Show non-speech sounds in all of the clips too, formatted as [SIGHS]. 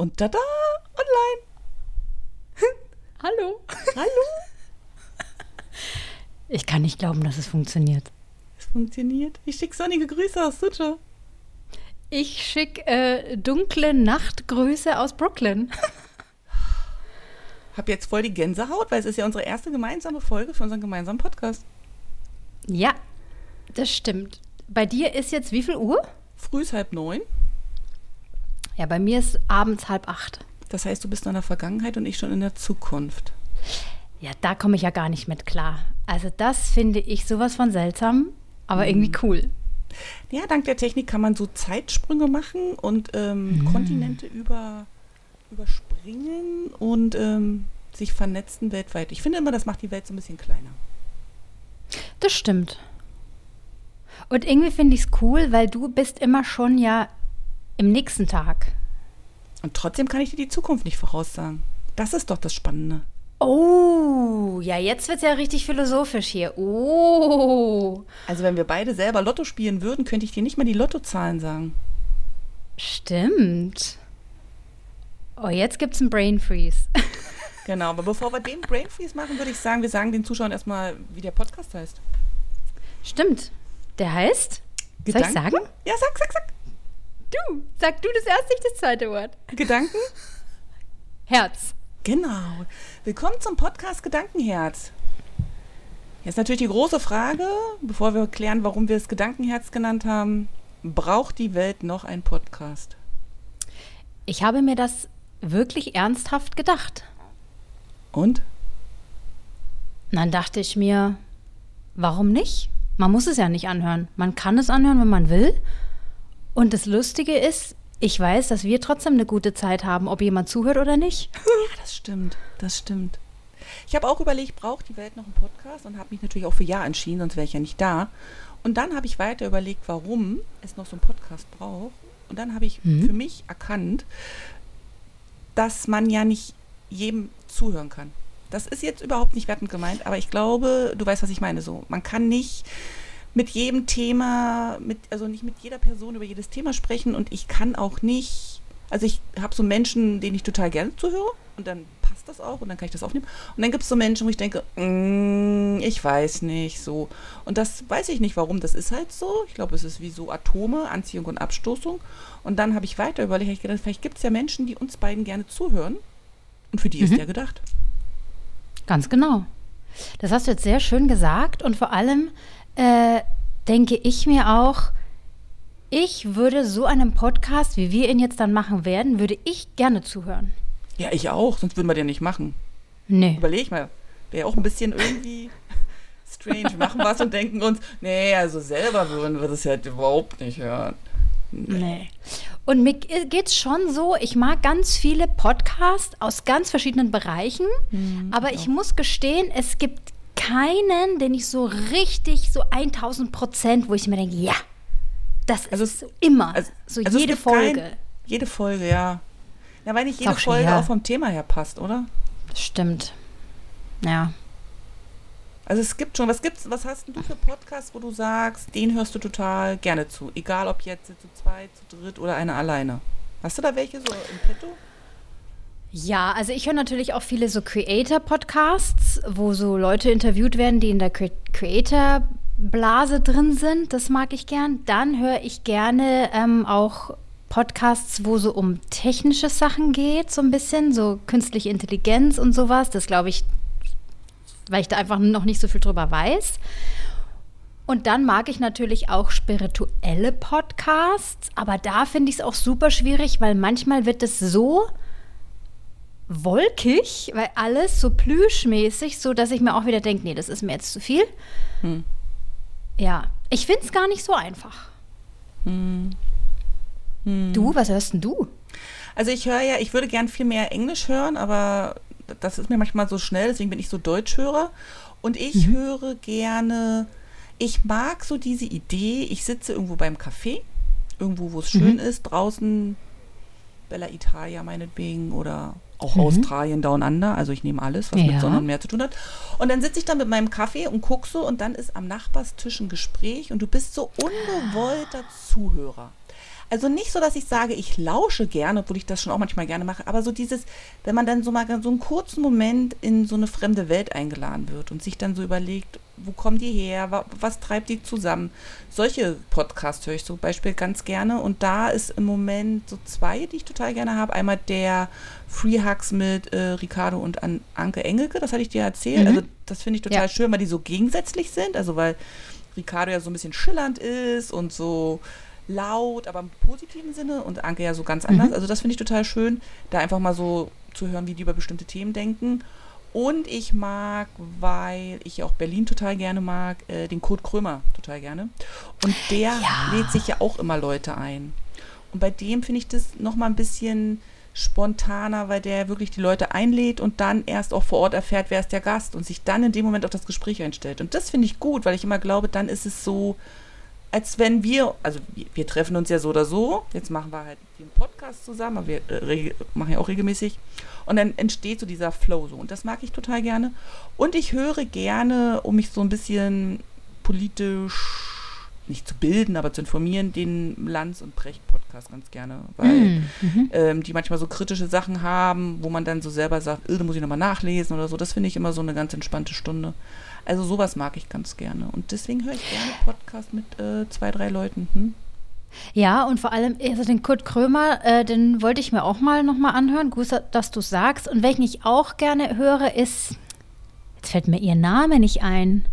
Und tada, online. [LAUGHS] Hallo. Hallo. Ich kann nicht glauben, dass es funktioniert. Es funktioniert. Ich schicke sonnige Grüße aus Sucho. Ich schicke äh, dunkle Nachtgrüße aus Brooklyn. Hab jetzt voll die Gänsehaut, weil es ist ja unsere erste gemeinsame Folge für unseren gemeinsamen Podcast. Ja, das stimmt. Bei dir ist jetzt wie viel Uhr? Früh ist halb neun. Ja, bei mir ist abends halb acht. Das heißt, du bist noch in der Vergangenheit und ich schon in der Zukunft. Ja, da komme ich ja gar nicht mit klar. Also das finde ich sowas von seltsam, aber irgendwie cool. Ja, dank der Technik kann man so Zeitsprünge machen und ähm, Kontinente über, überspringen und ähm, sich vernetzen weltweit. Ich finde immer, das macht die Welt so ein bisschen kleiner. Das stimmt. Und irgendwie finde ich es cool, weil du bist immer schon ja im nächsten Tag. Und trotzdem kann ich dir die Zukunft nicht voraussagen. Das ist doch das Spannende. Oh, ja, jetzt wird es ja richtig philosophisch hier. Oh, Also wenn wir beide selber Lotto spielen würden, könnte ich dir nicht mal die Lottozahlen sagen. stimmt. Oh, jetzt gibt es einen Brain Freeze. [LAUGHS] Genau, aber bevor wir den Brain Freeze machen, würde ich sagen, wir sagen den Zuschauern erstmal, wie der Podcast heißt. Stimmt. Der heißt? Soll ich sagen? Ja, sag, sag, sag. Du. Sag du das erste, ich das zweite Wort. Gedanken? Herz. Genau. Willkommen zum Podcast Gedankenherz. Jetzt natürlich die große Frage, bevor wir klären, warum wir es Gedankenherz genannt haben. Braucht die Welt noch einen Podcast? Ich habe mir das wirklich ernsthaft gedacht. Und? Und dann dachte ich mir, warum nicht? Man muss es ja nicht anhören. Man kann es anhören, wenn man will. Und das Lustige ist, ich weiß, dass wir trotzdem eine gute Zeit haben, ob jemand zuhört oder nicht. [LAUGHS] Ja, das stimmt. Das stimmt. Ich habe auch überlegt, braucht die Welt noch einen Podcast und habe mich natürlich auch für Ja entschieden, sonst wäre ich ja nicht da. Und dann habe ich weiter überlegt, warum es noch so einen Podcast braucht. Und dann habe ich Mhm. für mich erkannt, dass man ja nicht jedem zuhören kann. Das ist jetzt überhaupt nicht wertend gemeint, aber ich glaube, du weißt, was ich meine. So, man kann nicht mit jedem Thema, mit, also nicht mit jeder Person über jedes Thema sprechen und ich kann auch nicht, also ich habe so Menschen, denen ich total gerne zuhöre und dann passt das auch und dann kann ich das aufnehmen. Und dann gibt es so Menschen, wo ich denke, mm, ich weiß nicht, so. Und das weiß ich nicht, warum. Das ist halt so. Ich glaube, es ist wie so Atome, Anziehung und Abstoßung. Und dann habe ich weiter überlegt, ich gedacht, vielleicht gibt es ja Menschen, die uns beiden gerne zuhören. Und für die ist Mhm. der gedacht. Ganz genau. Das hast du jetzt sehr schön gesagt und vor allem äh, denke ich mir auch, ich würde so einem Podcast, wie wir ihn jetzt dann machen werden, würde ich gerne zuhören. Ja, ich auch, sonst würden wir den nicht machen. Nee. Überleg mal, wäre auch ein bisschen irgendwie [LAUGHS] strange. Wir machen was und denken uns, nee, also selber würden wir das ja überhaupt nicht hören. Nee. Und mir geht's schon so, ich mag ganz viele Podcasts aus ganz verschiedenen Bereichen, aber ich muss gestehen, es gibt keinen, den ich so richtig, so 1000 Prozent, wo ich mir denke, ja, das ist Also so immer, Also- so also es jede gibt kein- Folge. Jede Folge, ja. Ja, weil nicht jede schon, Folge ja. auch vom Thema her passt, oder? Stimmt. Ja. Also es gibt schon, was gibt's, was hast denn du für Podcasts, wo du sagst, den hörst du total gerne zu, egal ob jetzt zu zweit, zu dritt oder einer alleine. Hast du da welche so im Petto? Ja, also ich höre natürlich auch viele so Creator-Podcasts, wo so Leute interviewt werden, die in der Cre Creator-Blase drin sind. Das mag ich gern. Dann höre ich gerne ähm, auch Podcasts, wo so um technische Sachen geht, so ein bisschen, so künstliche Intelligenz und sowas. Das glaube ich, weil ich da einfach noch nicht so viel drüber weiß. Und dann mag ich natürlich auch spirituelle Podcasts, aber da finde ich es auch super schwierig, weil manchmal wird es so wolkig, weil alles so plüschmäßig, so dass ich mir auch wieder denke, nee, das ist mir jetzt zu viel. Hm. Ja, ich finde es gar nicht so einfach. Hm. Du, was hörst denn du? Also ich höre ja, ich würde gern viel mehr Englisch hören, aber das ist mir manchmal so schnell, deswegen bin ich so Deutschhörer. Und ich höre gerne, ich mag so diese Idee, ich sitze irgendwo beim Café, irgendwo, wo es schön ist, draußen Bella Italia meinetwegen oder auch Australien Down Under, also ich nehme alles, was Ja. mit Sonne und Meer zu tun hat. Und dann sitze ich da mit meinem Kaffee und gucke so und dann ist am Nachbarstisch ein Gespräch und du bist so ungewollter Zuhörer. Also nicht so, dass ich sage, ich lausche gerne, obwohl ich das schon auch manchmal gerne mache, aber so dieses, wenn man dann so mal so einen kurzen Moment in so eine fremde Welt eingeladen wird und sich dann so überlegt, wo kommen die her, was, treibt die zusammen. Solche Podcasts höre ich zum Beispiel ganz gerne und da ist im Moment so zwei, die ich total gerne habe. Einmal der Free Hugs mit äh, Ricardo und An Anke Engelke, das hatte ich dir erzählt. Mhm. Also das finde ich total ja. schön, weil die so gegensätzlich sind, also weil Ricardo ja so ein bisschen schillernd ist und so laut, aber im positiven Sinne und Anke ja so ganz anders. Mhm. Also das finde ich total schön, da einfach mal so zu hören, wie die über bestimmte Themen denken. Und ich mag, weil ich auch Berlin total gerne mag, äh, den Kurt Krömer total gerne. Und der ja. lädt sich ja auch immer Leute ein. Und bei dem finde ich das nochmal ein bisschen spontaner, weil der wirklich die Leute einlädt und dann erst auch vor Ort erfährt, wer ist der Gast und sich dann in dem Moment auf das Gespräch einstellt. Und das finde ich gut, weil ich immer glaube, dann ist es so, als wenn wir, also wir, wir, treffen uns ja so oder so, jetzt machen wir halt den Podcast zusammen, aber wir äh, machen ja auch regelmäßig und dann entsteht so dieser Flow so und das mag ich total gerne und ich höre gerne, um mich so ein bisschen politisch nicht zu bilden, aber zu informieren, den Lanz- und Precht-Podcast ganz gerne, weil mm, mhm. ähm, die manchmal so kritische Sachen haben, wo man dann so selber sagt, da muss ich nochmal nachlesen oder so. Das finde ich immer so eine ganz entspannte Stunde. Also sowas mag ich ganz gerne. Und deswegen höre ich gerne Podcast mit äh, zwei, drei Leuten. Hm? Ja, und vor allem, also den Kurt Krömer, äh, den wollte ich mir auch mal nochmal anhören. Gut, dass du sagst. Und welchen ich auch gerne höre, ist, jetzt fällt mir ihr Name nicht ein.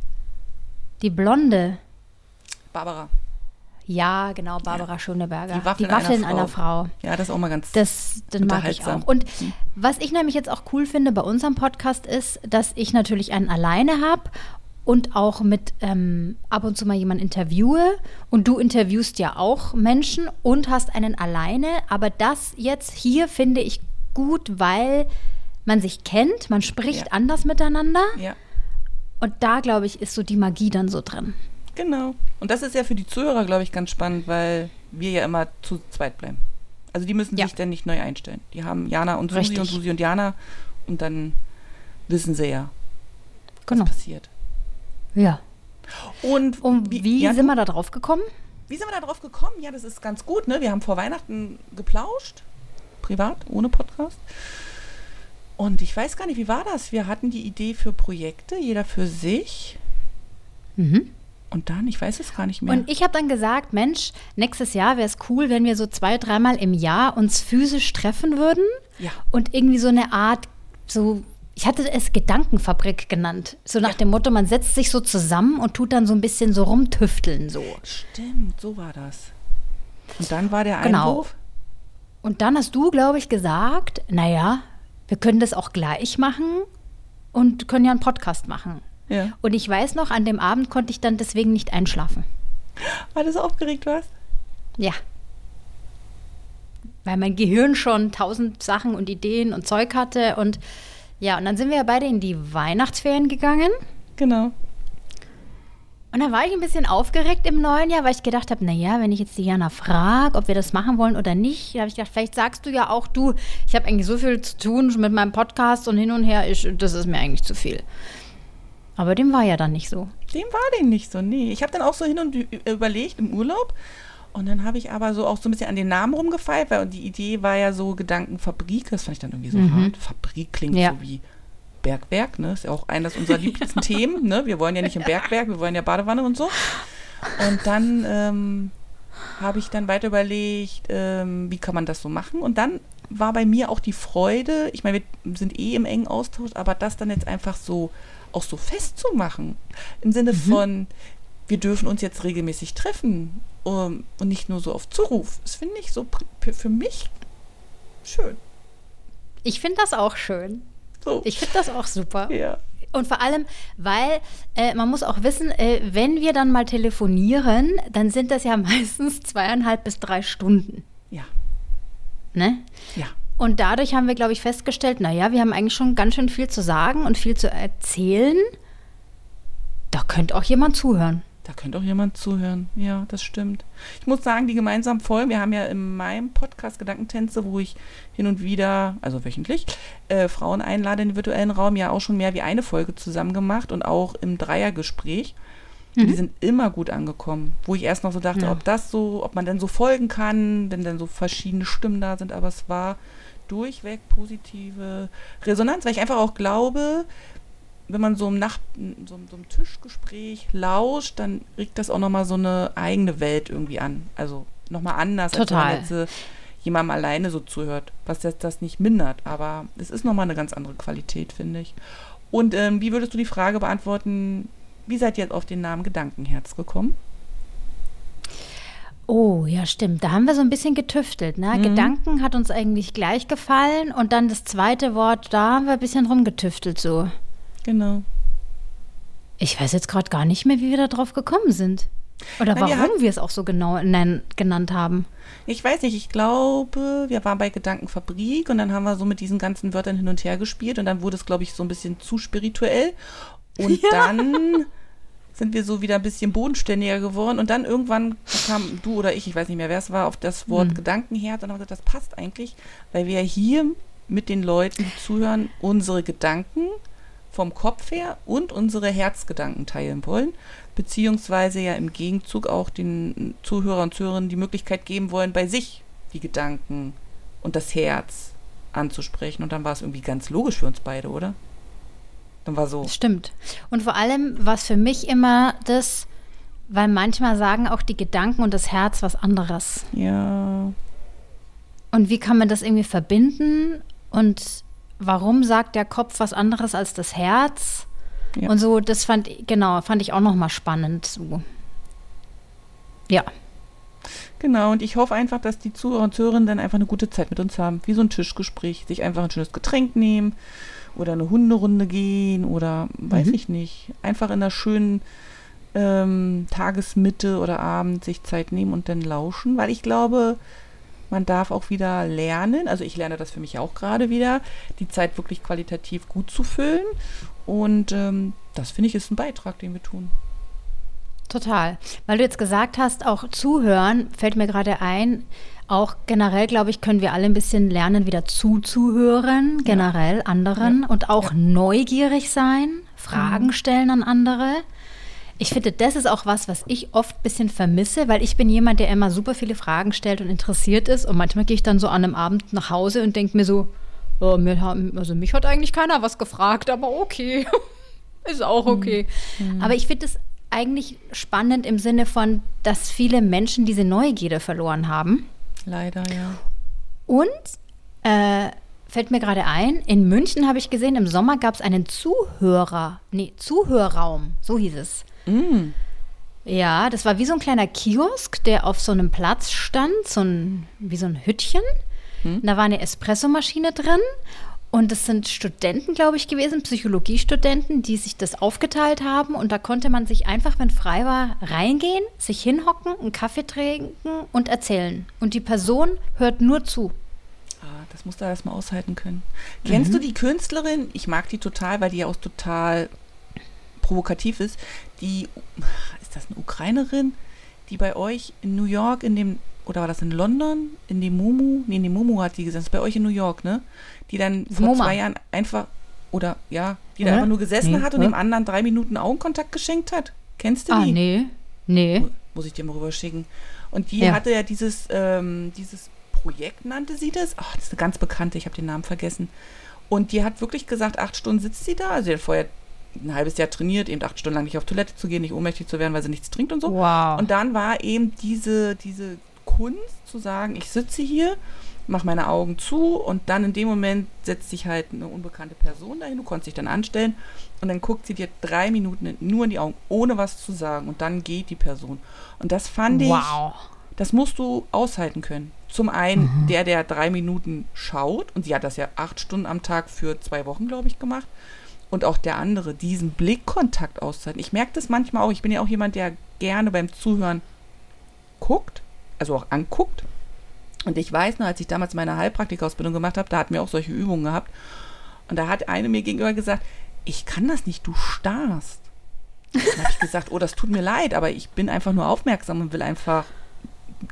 Die Blonde. Barbara. Ja, genau, Barbara ja. Schöneberger. Die Waffeln, die Waffeln einer, einer Frau. Frau. Ja, das ist auch mal ganz Das, das mag ich auch. Und hm. was ich nämlich jetzt auch cool finde bei unserem Podcast ist, dass ich natürlich einen alleine habe und auch mit ähm, ab und zu mal jemanden interviewe. Und du interviewst ja auch Menschen und hast einen alleine. Aber das jetzt hier finde ich gut, weil man sich kennt, man spricht ja. anders miteinander. Ja. Und da, glaube ich, ist so die Magie dann so drin. Genau. Und das ist ja für die Zuhörer, glaube ich, ganz spannend, weil wir ja immer zu zweit bleiben. Also die müssen ja. sich dann nicht neu einstellen. Die haben Jana und Susi Richtig. und Susi und Jana und dann wissen sie ja, was genau. passiert. Ja. Und, und wie, wie ja, sind wir da drauf gekommen? Wie sind wir da drauf gekommen? Ja, das ist ganz gut. Ne? Wir haben vor Weihnachten geplauscht, privat, ohne Podcast. Und ich weiß gar nicht, wie war das? Wir hatten die Idee für Projekte, jeder für sich. Mhm. Und dann, ich weiß es gar nicht mehr. Und ich habe dann gesagt, Mensch, nächstes Jahr wäre es cool, wenn wir so zwei, dreimal im Jahr uns physisch treffen würden. Ja. Und irgendwie so eine Art, so, ich hatte es Gedankenfabrik genannt. So nach ja. dem Motto, man setzt sich so zusammen und tut dann so ein bisschen so rumtüfteln so. Stimmt, so war das. Und dann war der genau. Einwurf? Und dann hast du, glaube ich, gesagt, naja, wir können das auch gleich machen und können ja einen Podcast machen. Ja. Und ich weiß noch, an dem Abend konnte ich dann deswegen nicht einschlafen. Weil du so aufgeregt warst? Ja. Weil mein Gehirn schon tausend Sachen und Ideen und Zeug hatte. Und ja, und dann sind wir ja beide in die Weihnachtsferien gegangen. Genau. Und dann war ich ein bisschen aufgeregt im neuen Jahr, weil ich gedacht habe, naja, wenn ich jetzt Diana frage, ob wir das machen wollen oder nicht, habe ich gedacht, vielleicht sagst du ja auch du, ich habe eigentlich so viel zu tun mit meinem Podcast und hin und her, ich, das ist mir eigentlich zu viel. Aber dem war ja dann nicht so. Dem war dem nicht so, nee. Ich habe dann auch so hin und überlegt im Urlaub. Und dann habe ich aber so auch so ein bisschen an den Namen rumgefeilt, weil die Idee war ja so Gedankenfabrik. Das fand ich dann irgendwie so mhm. hart. Fabrik klingt ja. so wie Bergwerk, ne? Ist ja auch eines unserer liebsten [LAUGHS] Themen, ne? Wir wollen ja nicht im Bergwerk, wir wollen ja Badewanne und so. Und dann ähm, habe ich dann weiter überlegt, ähm, wie kann man das so machen. Und dann war bei mir auch die Freude, ich meine, wir sind eh im engen Austausch, aber das dann jetzt einfach so auch so festzumachen. Im Sinne mhm. von, wir dürfen uns jetzt regelmäßig treffen um, und nicht nur so auf Zuruf. Das finde ich so für mich schön. Ich finde das auch schön. So. Ich finde das auch super. [LAUGHS] Ja. Und vor allem, weil äh, man muss auch wissen, äh, wenn wir dann mal telefonieren, dann sind das ja [LAUGHS] meistens zweieinhalb bis drei Stunden. Ja. Ne? Ja. Und dadurch haben wir, glaube ich, festgestellt, naja, wir haben eigentlich schon ganz schön viel zu sagen und viel zu erzählen. Da könnte auch jemand zuhören. Da könnte auch jemand zuhören. Ja, das stimmt. Ich muss sagen, die gemeinsamen Folgen, wir haben ja in meinem Podcast Gedankentänze, wo ich hin und wieder, also wöchentlich, äh, Frauen einlade in den virtuellen Raum, ja auch schon mehr wie eine Folge zusammen gemacht und auch im Dreiergespräch. Mhm. Die sind immer gut angekommen. Wo ich erst noch so dachte, ja. ob das so, ob man denn so folgen kann, wenn dann so verschiedene Stimmen da sind, aber es war durchweg positive Resonanz, weil ich einfach auch glaube, wenn man so im Nacht, so, so einem Tischgespräch lauscht, dann regt das auch nochmal so eine eigene Welt irgendwie an. Also nochmal anders, Total. als wenn man jetzt äh, jemandem alleine so zuhört, was jetzt das nicht mindert. Aber es ist nochmal eine ganz andere Qualität, finde ich. Und ähm, wie würdest du die Frage beantworten, wie seid ihr jetzt auf den Namen Gedankenherz gekommen? Oh, ja, stimmt. Da haben wir so ein bisschen getüftelt. Ne? Mhm. Gedanken hat uns eigentlich gleich gefallen und dann das zweite Wort, da haben wir ein bisschen rumgetüftelt so. Genau. Ich weiß jetzt gerade gar nicht mehr, wie wir da drauf gekommen sind. Oder Nein, warum wir, wir es auch so genau genannt haben. Ich weiß nicht, ich glaube, wir waren bei Gedankenfabrik und dann haben wir so mit diesen ganzen Wörtern hin und her gespielt und dann wurde es, glaube ich, so ein bisschen zu spirituell. Und [LAUGHS] ja. dann sind wir so wieder ein bisschen bodenständiger geworden und dann irgendwann kam du oder ich, ich weiß nicht mehr, wer es war, auf das Wort mhm. Gedankenherd und haben gesagt, das passt eigentlich, weil wir hier mit den Leuten, die zuhören, unsere Gedanken vom Kopf her und unsere Herzgedanken teilen wollen, beziehungsweise ja im Gegenzug auch den Zuhörern und Zuhörerinnen die Möglichkeit geben wollen, bei sich die Gedanken und das Herz anzusprechen. Und dann war es irgendwie ganz logisch für uns beide, oder? Dann war so. Stimmt. Und vor allem war es für mich immer das, weil manchmal sagen auch die Gedanken und das Herz was anderes. Ja. Und wie kann man das irgendwie verbinden? Und warum sagt der Kopf was anderes als das Herz? Ja. Und so, das fand genau, fand ich auch nochmal spannend. So. Ja. Genau, und ich hoffe einfach, dass die Zuhörer und Zuhörerinnen dann einfach eine gute Zeit mit uns haben. Wie so ein Tischgespräch, sich einfach ein schönes Getränk nehmen oder eine Hunderunde gehen oder weiß mhm. ich nicht. Einfach in einer schönen ähm, Tagesmitte oder Abend sich Zeit nehmen und dann lauschen, weil ich glaube, man darf auch wieder lernen, also ich lerne das für mich auch gerade wieder, die Zeit wirklich qualitativ gut zu füllen. Und ähm, das finde ich ist ein Beitrag, den wir tun. Total. Weil du jetzt gesagt hast, auch zuhören, fällt mir gerade ein, auch generell, glaube ich, können wir alle ein bisschen lernen, wieder zuzuhören, generell ja. anderen ja. und auch ja. neugierig sein, Fragen mhm. stellen an andere. Ich finde, das ist auch was, was ich oft ein bisschen vermisse, weil ich bin jemand, der immer super viele Fragen stellt und interessiert ist. Und manchmal gehe ich dann so an einem Abend nach Hause und denke mir so, oh, mir haben, also mich hat eigentlich keiner was gefragt, aber okay. [LAUGHS] ist auch mhm. okay. Mhm. Aber ich finde es eigentlich spannend im Sinne von, dass viele Menschen diese Neugierde verloren haben. Leider, ja. Und äh, fällt mir gerade ein, in München habe ich gesehen, im Sommer gab es einen Zuhörer, nee, Zuhörraum, so hieß es. Mm. Ja, das war wie so ein kleiner Kiosk, der auf so einem Platz stand, so ein, wie so ein Hüttchen. Hm. Da war eine Espressomaschine drin und das sind Studenten, glaube ich, gewesen, Psychologiestudenten, die sich das aufgeteilt haben. Und da konnte man sich einfach, wenn frei war, reingehen, sich hinhocken, einen Kaffee trinken und erzählen. Und die Person hört nur zu. Ah, das musst du erstmal aushalten können. Mhm. Kennst du die Künstlerin? Ich mag die total, weil die ja auch total provokativ ist, die, ist das eine Ukrainerin, die bei euch in New York in dem, oder war das in London, in dem Mumu, nee, in dem Mumu hat die gesagt, das ist bei euch in New York, ne? Die dann vor Moma. zwei Jahren einfach, oder ja, die da einfach nur gesessen nee, hat und ja. dem anderen drei Minuten Augenkontakt geschenkt hat. Kennst du ah, die? Ah, nee, nee. Muss ich dir mal rüberschicken. Und die ja. hatte ja dieses, ähm, dieses Projekt, nannte sie das. Ach, das ist eine ganz bekannte, ich habe den Namen vergessen. Und die hat wirklich gesagt, acht Stunden sitzt sie da. Also sie hat vorher ein halbes Jahr trainiert, eben acht Stunden lang nicht auf Toilette zu gehen, nicht ohnmächtig zu werden, weil sie nichts trinkt und so. Wow. Und dann war eben diese, diese Kunst zu sagen, ich sitze hier, mache meine Augen zu und dann in dem Moment setzt sich halt eine unbekannte Person dahin, du konntest dich dann anstellen und dann guckt sie dir drei Minuten nur in die Augen, ohne was zu sagen und dann geht die Person. Und das fand wow. ich, das musst du aushalten können. Zum einen mhm. der, der drei Minuten schaut und sie hat das ja acht Stunden am Tag für zwei Wochen, glaube ich, gemacht und auch der andere diesen Blickkontakt auszuhalten. Ich merke das manchmal auch. Ich bin ja auch jemand, der gerne beim Zuhören guckt, also auch anguckt. Und ich weiß nur, als ich damals meine Heilpraktikausbildung gemacht habe, da hatten wir auch solche Übungen gehabt. Und da hat eine mir gegenüber gesagt, ich kann das nicht, du starrst. Dann habe ich gesagt, oh, das tut mir leid, aber ich bin einfach nur aufmerksam und will einfach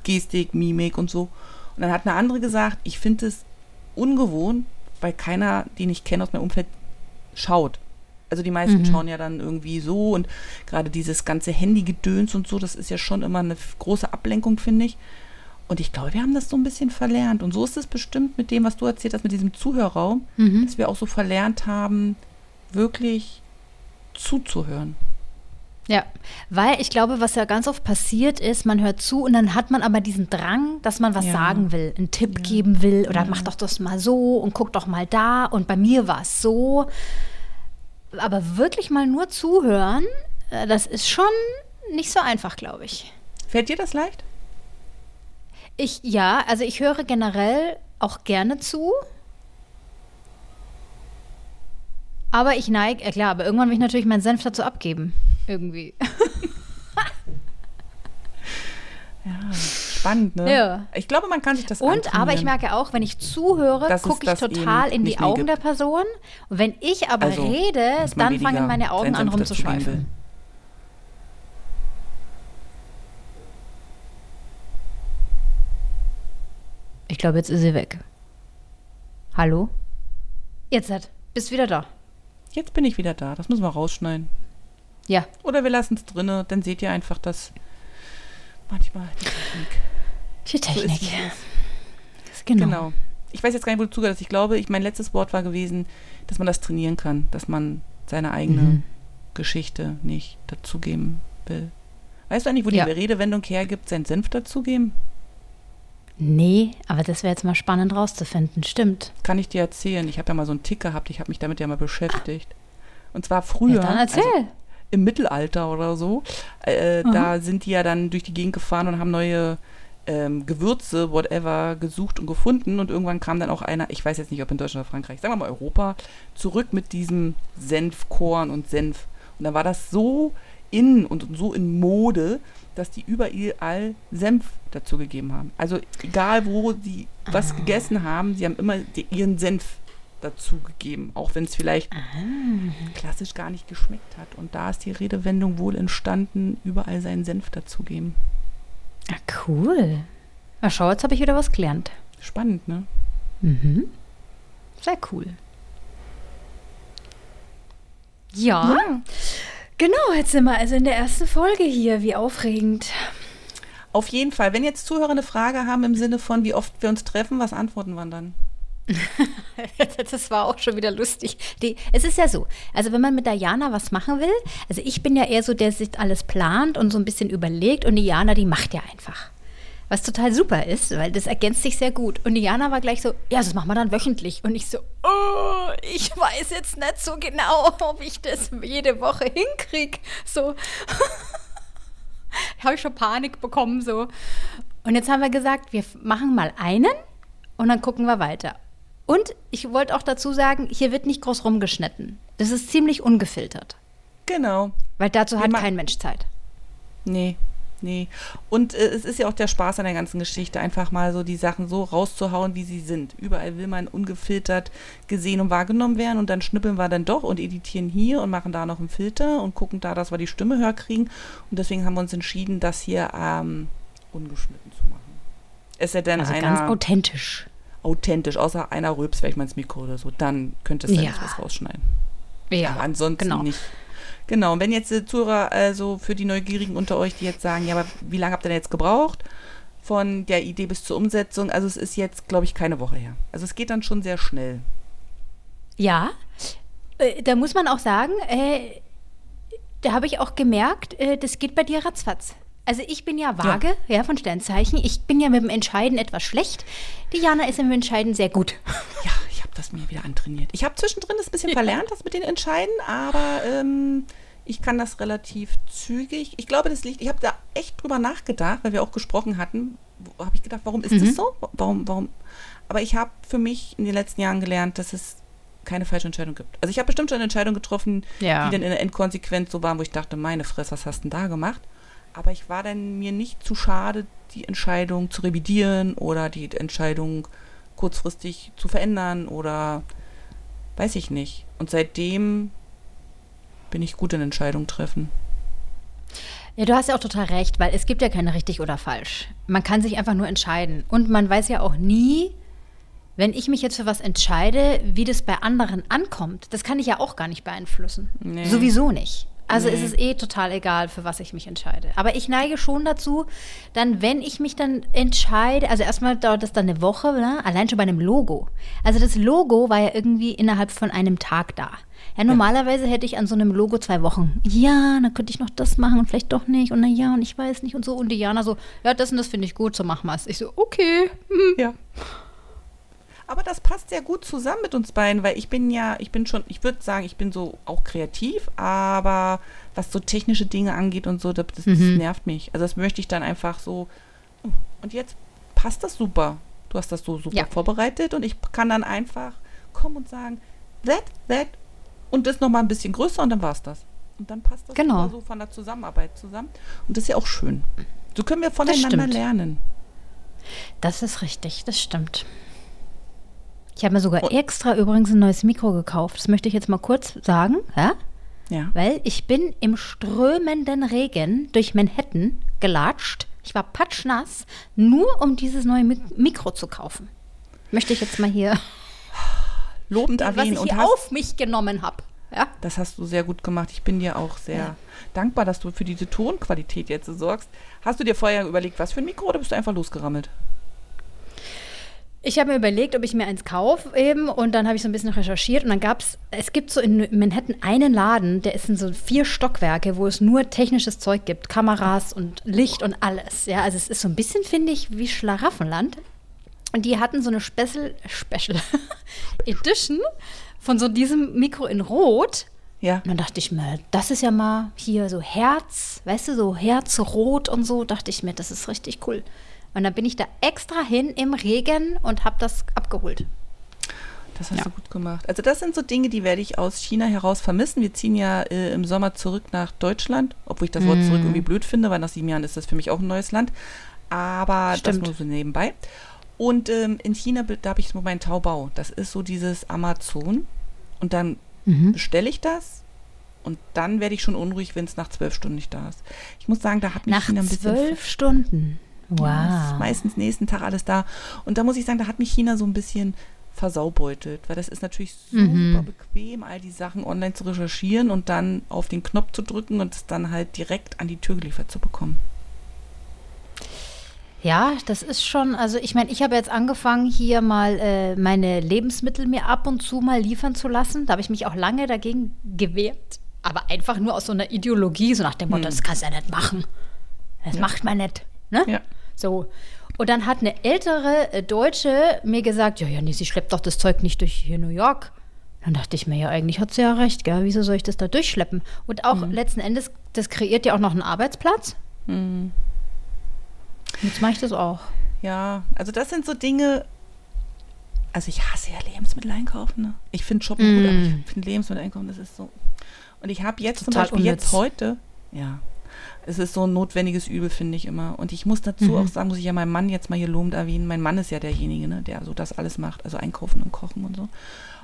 Gestik, Mimik und so. Und dann hat eine andere gesagt, ich finde es ungewohnt, weil keiner, den ich kenne aus meinem Umfeld, schaut. Also die meisten mhm. schauen ja dann irgendwie so und gerade dieses ganze Handygedöns und so, das ist ja schon immer eine große Ablenkung, finde ich. Und ich glaube, wir haben das so ein bisschen verlernt. Und so ist es bestimmt mit dem, was du erzählt hast, mit diesem Zuhörraum, mhm. dass wir auch so verlernt haben, wirklich zuzuhören. Ja, weil ich glaube, was ja ganz oft passiert ist, man hört zu und dann hat man aber diesen Drang, dass man was ja. sagen will, einen Tipp ja. geben will oder ja. mach doch das mal so und guck doch mal da und bei mir war es so. Aber wirklich mal nur zuhören, äh, das ist schon nicht so einfach, glaube ich. Fällt dir das leicht? Ich, ja, also ich höre generell auch gerne zu. Aber ich neige, ja klar, aber irgendwann will ich natürlich meinen Senf dazu abgeben. Irgendwie. [LAUGHS] ja, spannend, ne? Ja. Ich glaube, man kann sich das Und, aber ich merke auch, wenn ich zuhöre, gucke ich total in die Augen gibt. der Person. Und wenn ich aber also, rede, dann fangen meine Augen an rumzuschweifen. Glaube, jetzt ist sie weg. Hallo? Jetzt hat. Bist wieder da. Jetzt bin ich wieder da. Das müssen wir rausschneiden. Ja. Oder wir lassen es drinne, dann seht ihr einfach, dass manchmal die Technik. Die Technik. So genau. genau. Ich weiß jetzt gar nicht, wo du zugehört hast. Ich glaube, ich, mein letztes Wort war gewesen, dass man das trainieren kann, dass man seine eigene mhm. Geschichte nicht dazugeben will. Weißt du eigentlich, wo ja. die Redewendung hergibt, seinen Senf dazugeben? Nee, aber das wäre jetzt mal spannend rauszufinden. Stimmt. Kann ich dir erzählen? Ich habe ja mal so einen Tick gehabt, ich habe mich damit ja mal beschäftigt. Und zwar früher. Ja, dann erzähl. Also Im Mittelalter oder so. Äh, da sind die ja dann durch die Gegend gefahren und haben neue ähm, Gewürze, whatever, gesucht und gefunden. Und irgendwann kam dann auch einer, ich weiß jetzt nicht, ob in Deutschland oder Frankreich, sagen wir mal Europa, zurück mit diesem Senfkorn und Senf. Und dann war das so in und so in Mode, dass die überall Senf dazu gegeben haben. Also egal, wo sie was ah. gegessen haben, sie haben immer die, ihren Senf dazu gegeben, auch wenn es vielleicht ah. klassisch gar nicht geschmeckt hat. Und da ist die Redewendung wohl entstanden, überall seinen Senf dazugeben. Ah, cool. Na schau, jetzt habe ich wieder was gelernt. Spannend, ne? Mhm. Sehr cool. Ja. ja. Genau, jetzt sind wir also in der ersten Folge hier. Wie aufregend. Auf jeden Fall. Wenn jetzt Zuhörer eine Frage haben im Sinne von, wie oft wir uns treffen, was antworten wir dann? [LAUGHS] das war auch schon wieder lustig. Die, es ist ja so, also wenn man mit Diana was machen will, also ich bin ja eher so, der sich alles plant und so ein bisschen überlegt und Diana, die macht ja einfach. Was total super ist, weil das ergänzt sich sehr gut. Und Diana war gleich so, ja, das machen wir dann wöchentlich. Und ich so, oh, ich weiß jetzt nicht so genau, [LAUGHS] ob ich das jede Woche hinkriege. So, [LAUGHS] habe ich schon Panik bekommen so. Und jetzt haben wir gesagt, wir machen mal einen und dann gucken wir weiter. Und ich wollte auch dazu sagen, hier wird nicht groß rumgeschnitten. Das ist ziemlich ungefiltert. Genau. Weil dazu hat kein Mensch Zeit. Nee, Nee. Und äh, es ist ja auch der Spaß an der ganzen Geschichte, einfach mal so die Sachen so rauszuhauen, wie sie sind. Überall will man ungefiltert gesehen und wahrgenommen werden und dann schnippeln wir dann doch und editieren hier und machen da noch einen Filter und gucken da, dass wir die Stimme höher kriegen. Und deswegen haben wir uns entschieden, das hier ähm, ungeschnitten zu machen. Ist ja dann also einer, ganz authentisch. Authentisch, außer einer rülps vielleicht mal ins Mikro oder so. Dann könnte es ja. wir es rausschneiden. Ja, Aber ansonsten genau. nicht. Genau, und wenn jetzt die Zuhörer, also für die Neugierigen unter euch, die jetzt sagen, ja, aber wie lange habt ihr denn jetzt gebraucht? Von der Idee bis zur Umsetzung. Also es ist jetzt, glaube ich, keine Woche her. Also es geht dann schon sehr schnell. Ja, äh, da muss man auch sagen, äh, da habe ich auch gemerkt, äh, das geht bei dir ratzfatz. Also ich bin ja vage, ja. ja. von Sternzeichen. Ich bin ja mit dem Entscheiden etwas schlecht. Diana ist im Entscheiden sehr gut. Ja, das mir wieder antrainiert. Ich habe zwischendrin das bisschen verlernt, das mit den Entscheiden, aber ähm, ich kann das relativ zügig. Ich glaube, das liegt, ich habe da echt drüber nachgedacht, weil wir auch gesprochen hatten. Habe ich gedacht, warum ist mhm. das so? Warum, warum? Aber ich habe für mich in den letzten Jahren gelernt, dass es keine falsche Entscheidung gibt. Also ich habe bestimmt schon Entscheidungen getroffen, ja. die dann in der Endkonsequenz so waren, wo ich dachte, meine Fresse, was hast du denn da gemacht? Aber ich war dann mir nicht zu schade, die Entscheidung zu revidieren oder die Entscheidung kurzfristig zu verändern oder weiß ich nicht. Und seitdem bin ich gut in Entscheidungen treffen. Ja, du hast ja auch total recht, weil es gibt ja keine richtig oder falsch. Man kann sich einfach nur entscheiden. Und man weiß ja auch nie, wenn ich mich jetzt für was entscheide, wie das bei anderen ankommt, das kann ich ja auch gar nicht beeinflussen. Nee. Sowieso nicht. Also Nee. ist es eh total egal, für was ich mich entscheide. Aber ich neige schon dazu, dann, wenn ich mich dann entscheide, also erstmal dauert das dann eine Woche, ne? allein schon bei einem Logo. Also das Logo war ja irgendwie innerhalb von einem Tag da. Ja, normalerweise hätte ich an so einem Logo zwei Wochen. Ja, dann könnte ich noch das machen und vielleicht doch nicht. Und na ja, und ich weiß nicht und so. Und Diana so, ja, das und das finde ich gut, so machen wir es. Ich so, okay. hm. Ja. Aber das passt sehr gut zusammen mit uns beiden, weil ich bin ja, ich bin schon, ich würde sagen, ich bin so auch kreativ, aber was so technische Dinge angeht und so, das, das Mhm. nervt mich. Also das möchte ich dann einfach so. oh, Und jetzt passt das super. Du hast das so super Ja. vorbereitet und ich kann dann einfach kommen und sagen, that, that und das nochmal ein bisschen größer und dann war es das. Und dann passt das Genau. so von der Zusammenarbeit zusammen. Und das ist ja auch schön. So können wir voneinander stimmt. lernen. Das ist richtig, das stimmt. Ich habe mir sogar Und- extra übrigens ein neues Mikro gekauft. Das möchte ich jetzt mal kurz sagen, ja? Ja. weil ich bin im strömenden Regen durch Manhattan gelatscht. Ich war patschnass, nur um dieses neue Mik Mikro zu kaufen. Möchte ich jetzt mal hier, [SIGHS] Lobend was erwähnen ich und hier hast, auf mich genommen habe. Ja? Das hast du sehr gut gemacht. Ich bin dir auch sehr Ja. dankbar, dass du für diese Tonqualität jetzt so sorgst. Hast du dir vorher überlegt, was für ein Mikro oder bist du einfach losgerammelt? Ich habe mir überlegt, ob ich mir eins kaufe eben und dann habe ich so ein bisschen recherchiert und dann gab es, es gibt so in Manhattan einen Laden, der ist in so vier Stockwerke, wo es nur technisches Zeug gibt, Kameras und Licht und alles. Ja, also es ist so ein bisschen, finde ich, wie Schlaraffenland. Und die hatten so eine Special, Special [LAUGHS] Edition von so diesem Mikro in Rot. Ja. Und dann dachte ich mir, das ist ja mal hier so Herz, weißt du, so Herzrot und so, dachte ich mir, das ist richtig cool. Und dann bin ich da extra hin im Regen und habe das abgeholt. Das hast Ja. du gut gemacht. Also das sind so Dinge, die werde ich aus China heraus vermissen. Wir ziehen ja äh, im Sommer zurück nach Deutschland, obwohl ich das Wort zurück irgendwie blöd finde, weil nach sieben Jahren ist das für mich auch ein neues Land. Aber Stimmt. das nur so nebenbei. Und ähm, in China, da habe ich so meinen Taubau. Das ist so dieses Amazon. Und dann bestelle ich das und dann werde ich schon unruhig, wenn es nach zwölf Stunden nicht da ist. Ich muss sagen, da hat mich Nach China ein bisschen zwölf Stunden. Ja, Wow. meistens nächsten Tag alles da. Und da muss ich sagen, da hat mich China so ein bisschen versaubeutelt, weil das ist natürlich super Mhm. bequem, all die Sachen online zu recherchieren und dann auf den Knopf zu drücken und es dann halt direkt an die Tür geliefert zu bekommen. Ja, das ist schon, also ich meine, ich habe jetzt angefangen, hier mal äh, meine Lebensmittel mir ab und zu mal liefern zu lassen. Da habe ich mich auch lange dagegen gewehrt. Aber einfach nur aus so einer Ideologie, so nach dem Motto, das kannst du ja nicht machen. Das macht man nicht. Ne? Ja. So. Und dann hat eine ältere äh, Deutsche mir gesagt, ja, ja, nee, sie schleppt doch das Zeug nicht durch hier New York. Dann dachte ich mir, ja, eigentlich hat sie ja recht, gell? Wieso soll ich das da durchschleppen? Und auch letzten Endes, das kreiert ja auch noch einen Arbeitsplatz. Jetzt mache ich das auch. Ja, also das sind so Dinge. Also ich hasse ja Lebensmittel einkaufen. Ne? Ich finde Shoppen gut, aber Mm. ich finde Lebensmittel einkaufen, das ist so. Und ich habe jetzt Total zum Beispiel jetzt unnütz. heute, ja, es ist so ein notwendiges Übel, finde ich immer. Und ich muss dazu Mhm. auch sagen, muss ich ja meinen Mann jetzt mal hier lobend erwähnen. Mein Mann ist ja derjenige, ne, der so das alles macht, also einkaufen und kochen und so.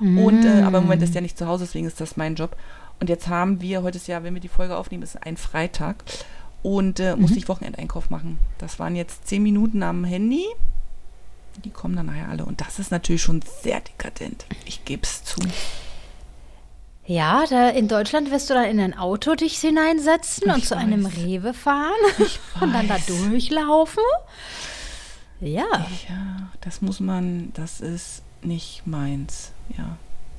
Und äh, aber im Moment ist er nicht zu Hause, deswegen ist das mein Job. Und jetzt haben wir, heute ist ja, wenn wir die Folge aufnehmen, ist ein Freitag. Und äh, musste ich Wochenendeinkauf machen. Das waren jetzt zehn Minuten am Handy. Die kommen dann nachher alle. Und das ist natürlich schon sehr dekadent. Ich gebe es zu. Ja, da in Deutschland wirst du dann in ein Auto dich hineinsetzen Ich und zu einem. Rewe fahren und dann da durchlaufen. Ja. Ja, das muss man, das ist nicht meins. Ja.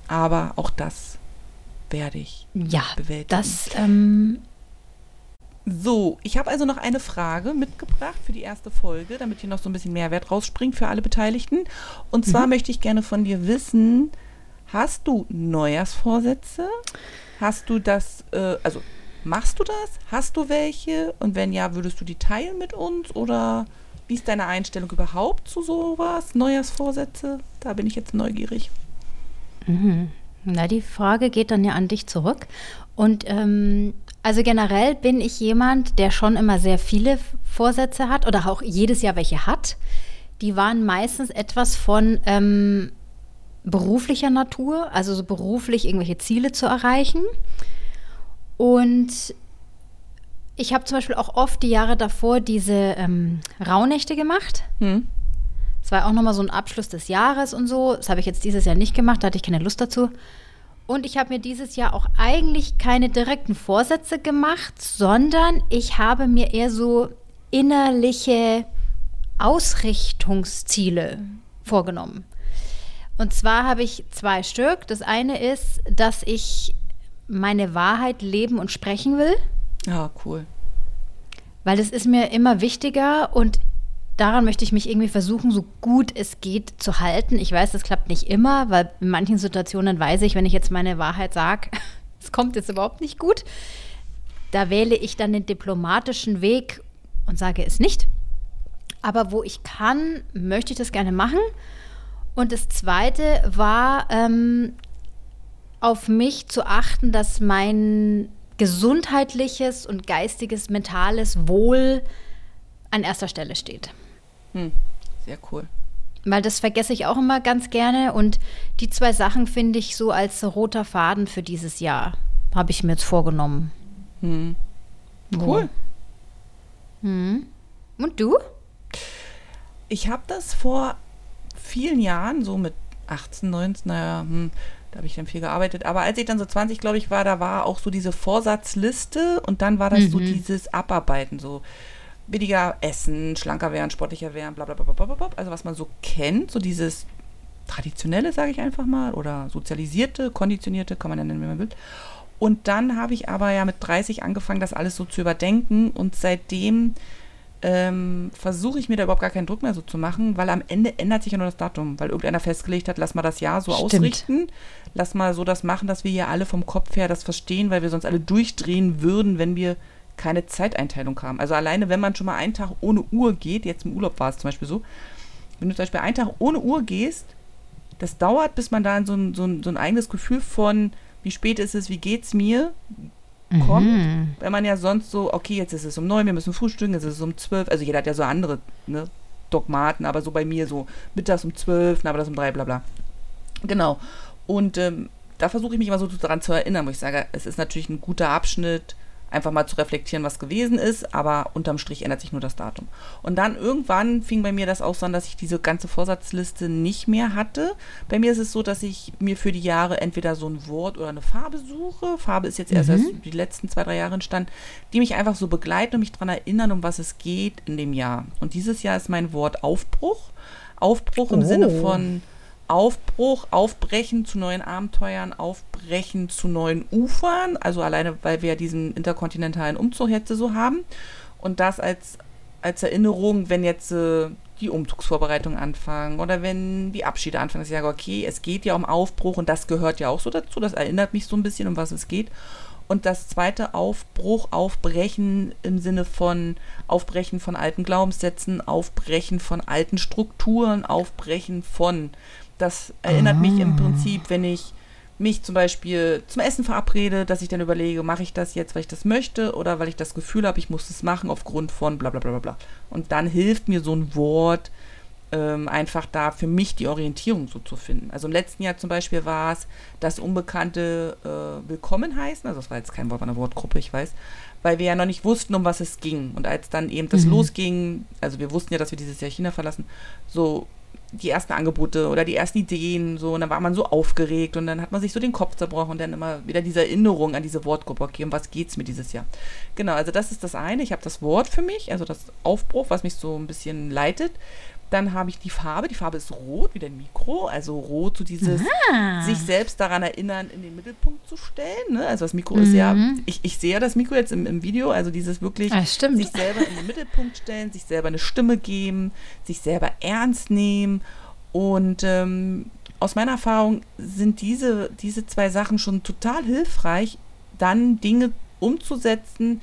Aber auch das werde ich Ja, bewältigen. das, ähm, So, ich habe also noch eine Frage mitgebracht für die erste Folge, damit hier noch so ein bisschen Mehrwert rausspringt für alle Beteiligten. Und zwar möchte ich gerne von dir wissen, hast du Neujahrsvorsätze? Hast du das, äh, also machst du das? Hast du welche? Und wenn ja, würdest du die teilen mit uns? Oder wie ist deine Einstellung überhaupt zu sowas? Neujahrsvorsätze? Da bin ich jetzt neugierig. na, die Frage geht dann ja an dich zurück. Und ähm, also generell bin ich jemand, der schon immer sehr viele Vorsätze hat oder auch jedes Jahr welche hat. Die waren meistens etwas von ähm, beruflicher Natur, also so beruflich irgendwelche Ziele zu erreichen. Und ich habe zum Beispiel auch oft die Jahre davor diese ähm, Rauhnächte gemacht. Hm? Das war auch nochmal so ein Abschluss des Jahres und so. Das habe ich jetzt dieses Jahr nicht gemacht, da hatte ich keine Lust dazu. Und ich habe mir dieses Jahr auch eigentlich keine direkten Vorsätze gemacht, sondern ich habe mir eher so innerliche Ausrichtungsziele vorgenommen. Und zwar habe ich zwei Stück. Das eine ist, dass ich meine Wahrheit leben und sprechen will. Ja, cool. Weil das ist mir immer wichtiger und daran möchte ich mich irgendwie versuchen, so gut es geht zu halten. Ich weiß, das klappt nicht immer, weil in manchen Situationen weiß ich, wenn ich jetzt meine Wahrheit sage, [LAUGHS] es kommt jetzt überhaupt nicht gut. Da wähle ich dann den diplomatischen Weg und sage es nicht. Aber wo ich kann, möchte ich das gerne machen. Und das Zweite war, ähm, auf mich zu achten, dass mein gesundheitliches und geistiges, mentales Wohl an erster Stelle steht. Hm, sehr cool. Weil das vergesse ich auch immer ganz gerne und die zwei Sachen finde ich so als roter Faden für dieses Jahr. Habe ich mir jetzt vorgenommen. Hm. Cool. Hm. Und du? Ich habe das vor vielen Jahren, so mit 18, 19, naja, hm, da habe ich dann viel gearbeitet. Aber als ich dann so 20, glaube ich, war, da war auch so diese Vorsatzliste und dann war das mhm. so dieses Abarbeiten, so weniger essen, schlanker werden, sportlicher werden, bla bla bla bla bla. Also was man so kennt, so dieses traditionelle, sage ich einfach mal, oder sozialisierte, konditionierte, kann man ja nennen, wie man will. Und dann habe ich aber ja mit 30 angefangen, das alles so zu überdenken und seitdem ähm, versuche ich mir da überhaupt gar keinen Druck mehr so zu machen, weil am Ende ändert sich ja nur das Datum, weil irgendeiner festgelegt hat, lass mal das Jahr so Stimmt. ausrichten, lass mal so das machen, dass wir hier alle vom Kopf her das verstehen, weil wir sonst alle durchdrehen würden, wenn wir keine Zeiteinteilung haben. Also alleine, wenn man schon mal einen Tag ohne Uhr geht, jetzt im Urlaub war es zum Beispiel so, wenn du zum Beispiel einen Tag ohne Uhr gehst, das dauert, bis man da in so ein, so ein, so ein eigenes Gefühl von, wie spät ist es, wie geht's mir, kommt. Mhm. Wenn man ja sonst so, okay, jetzt ist es um neun, wir müssen frühstücken, jetzt ist es um zwölf. Also jeder hat ja so andere ne, Dogmaten, aber so bei mir so mittags um zwölf, aber das um drei, bla bla. Genau. Und ähm, da versuche ich mich immer so daran zu erinnern, wo ich sage, es ist natürlich ein guter Abschnitt, einfach mal zu reflektieren, was gewesen ist, aber unterm Strich ändert sich nur das Datum. Und dann irgendwann fing bei mir das auch so an, dass ich diese ganze Vorsatzliste nicht mehr hatte. Bei mir ist es so, dass ich mir für die Jahre entweder so ein Wort oder eine Farbe suche. Farbe ist jetzt erst, mhm. erst die letzten zwei, drei Jahre entstanden, die mich einfach so begleiten und mich daran erinnern, um was es geht in dem Jahr. Und dieses Jahr ist mein Wort Aufbruch. Aufbruch im oh. Sinne von Aufbruch, Aufbrechen zu neuen Abenteuern, Aufbrechen zu neuen Ufern, also alleine, weil wir ja diesen interkontinentalen Umzug jetzt so haben. Und das als, als Erinnerung, wenn jetzt äh, die Umzugsvorbereitungen anfangen oder wenn die Abschiede anfangen, dass ich sage, okay, es geht ja um Aufbruch und das gehört ja auch so dazu. Das erinnert mich so ein bisschen, um was es geht. Und das zweite Aufbruch, Aufbrechen im Sinne von Aufbrechen von alten Glaubenssätzen, Aufbrechen von alten Strukturen, Aufbrechen von das erinnert ah. mich im ah. Prinzip, wenn ich mich zum Beispiel zum Essen verabrede, dass ich dann überlege, mache ich das jetzt, weil ich das möchte oder weil ich das Gefühl habe, ich muss es machen aufgrund von bla bla bla bla. Und dann hilft mir so ein Wort ähm, einfach da für mich die Orientierung so zu finden. Also im letzten Jahr zum Beispiel war es das Unbekannte äh, Willkommen heißen, also das war jetzt kein Wort, war eine Wortgruppe, ich weiß, weil wir ja noch nicht wussten, um was es ging. Und als dann eben das mhm. losging, also wir wussten ja, dass wir dieses Jahr China verlassen, so die ersten Angebote oder die ersten Ideen so und dann war man so aufgeregt und dann hat man sich so den Kopf zerbrochen und dann immer wieder diese Erinnerung an diese Wortgruppe, okay, um was geht's mir dieses Jahr? Genau, also das ist das eine, ich habe das Wort für mich, also das Aufbruch, was mich so ein bisschen leitet. Dann habe ich die Farbe. Die Farbe ist rot, wie dein Mikro. Also rot, so dieses ah. sich selbst daran erinnern, in den Mittelpunkt zu stellen. Ne? Also das Mikro mhm. ist ja, mhm. ich, ich sehe ja das Mikro jetzt im, im Video, also dieses wirklich ah, sich selber in den Mittelpunkt stellen, sich selber eine Stimme geben, sich selber ernst nehmen. Und ähm, aus meiner Erfahrung sind diese, diese zwei Sachen schon total hilfreich, dann Dinge umzusetzen,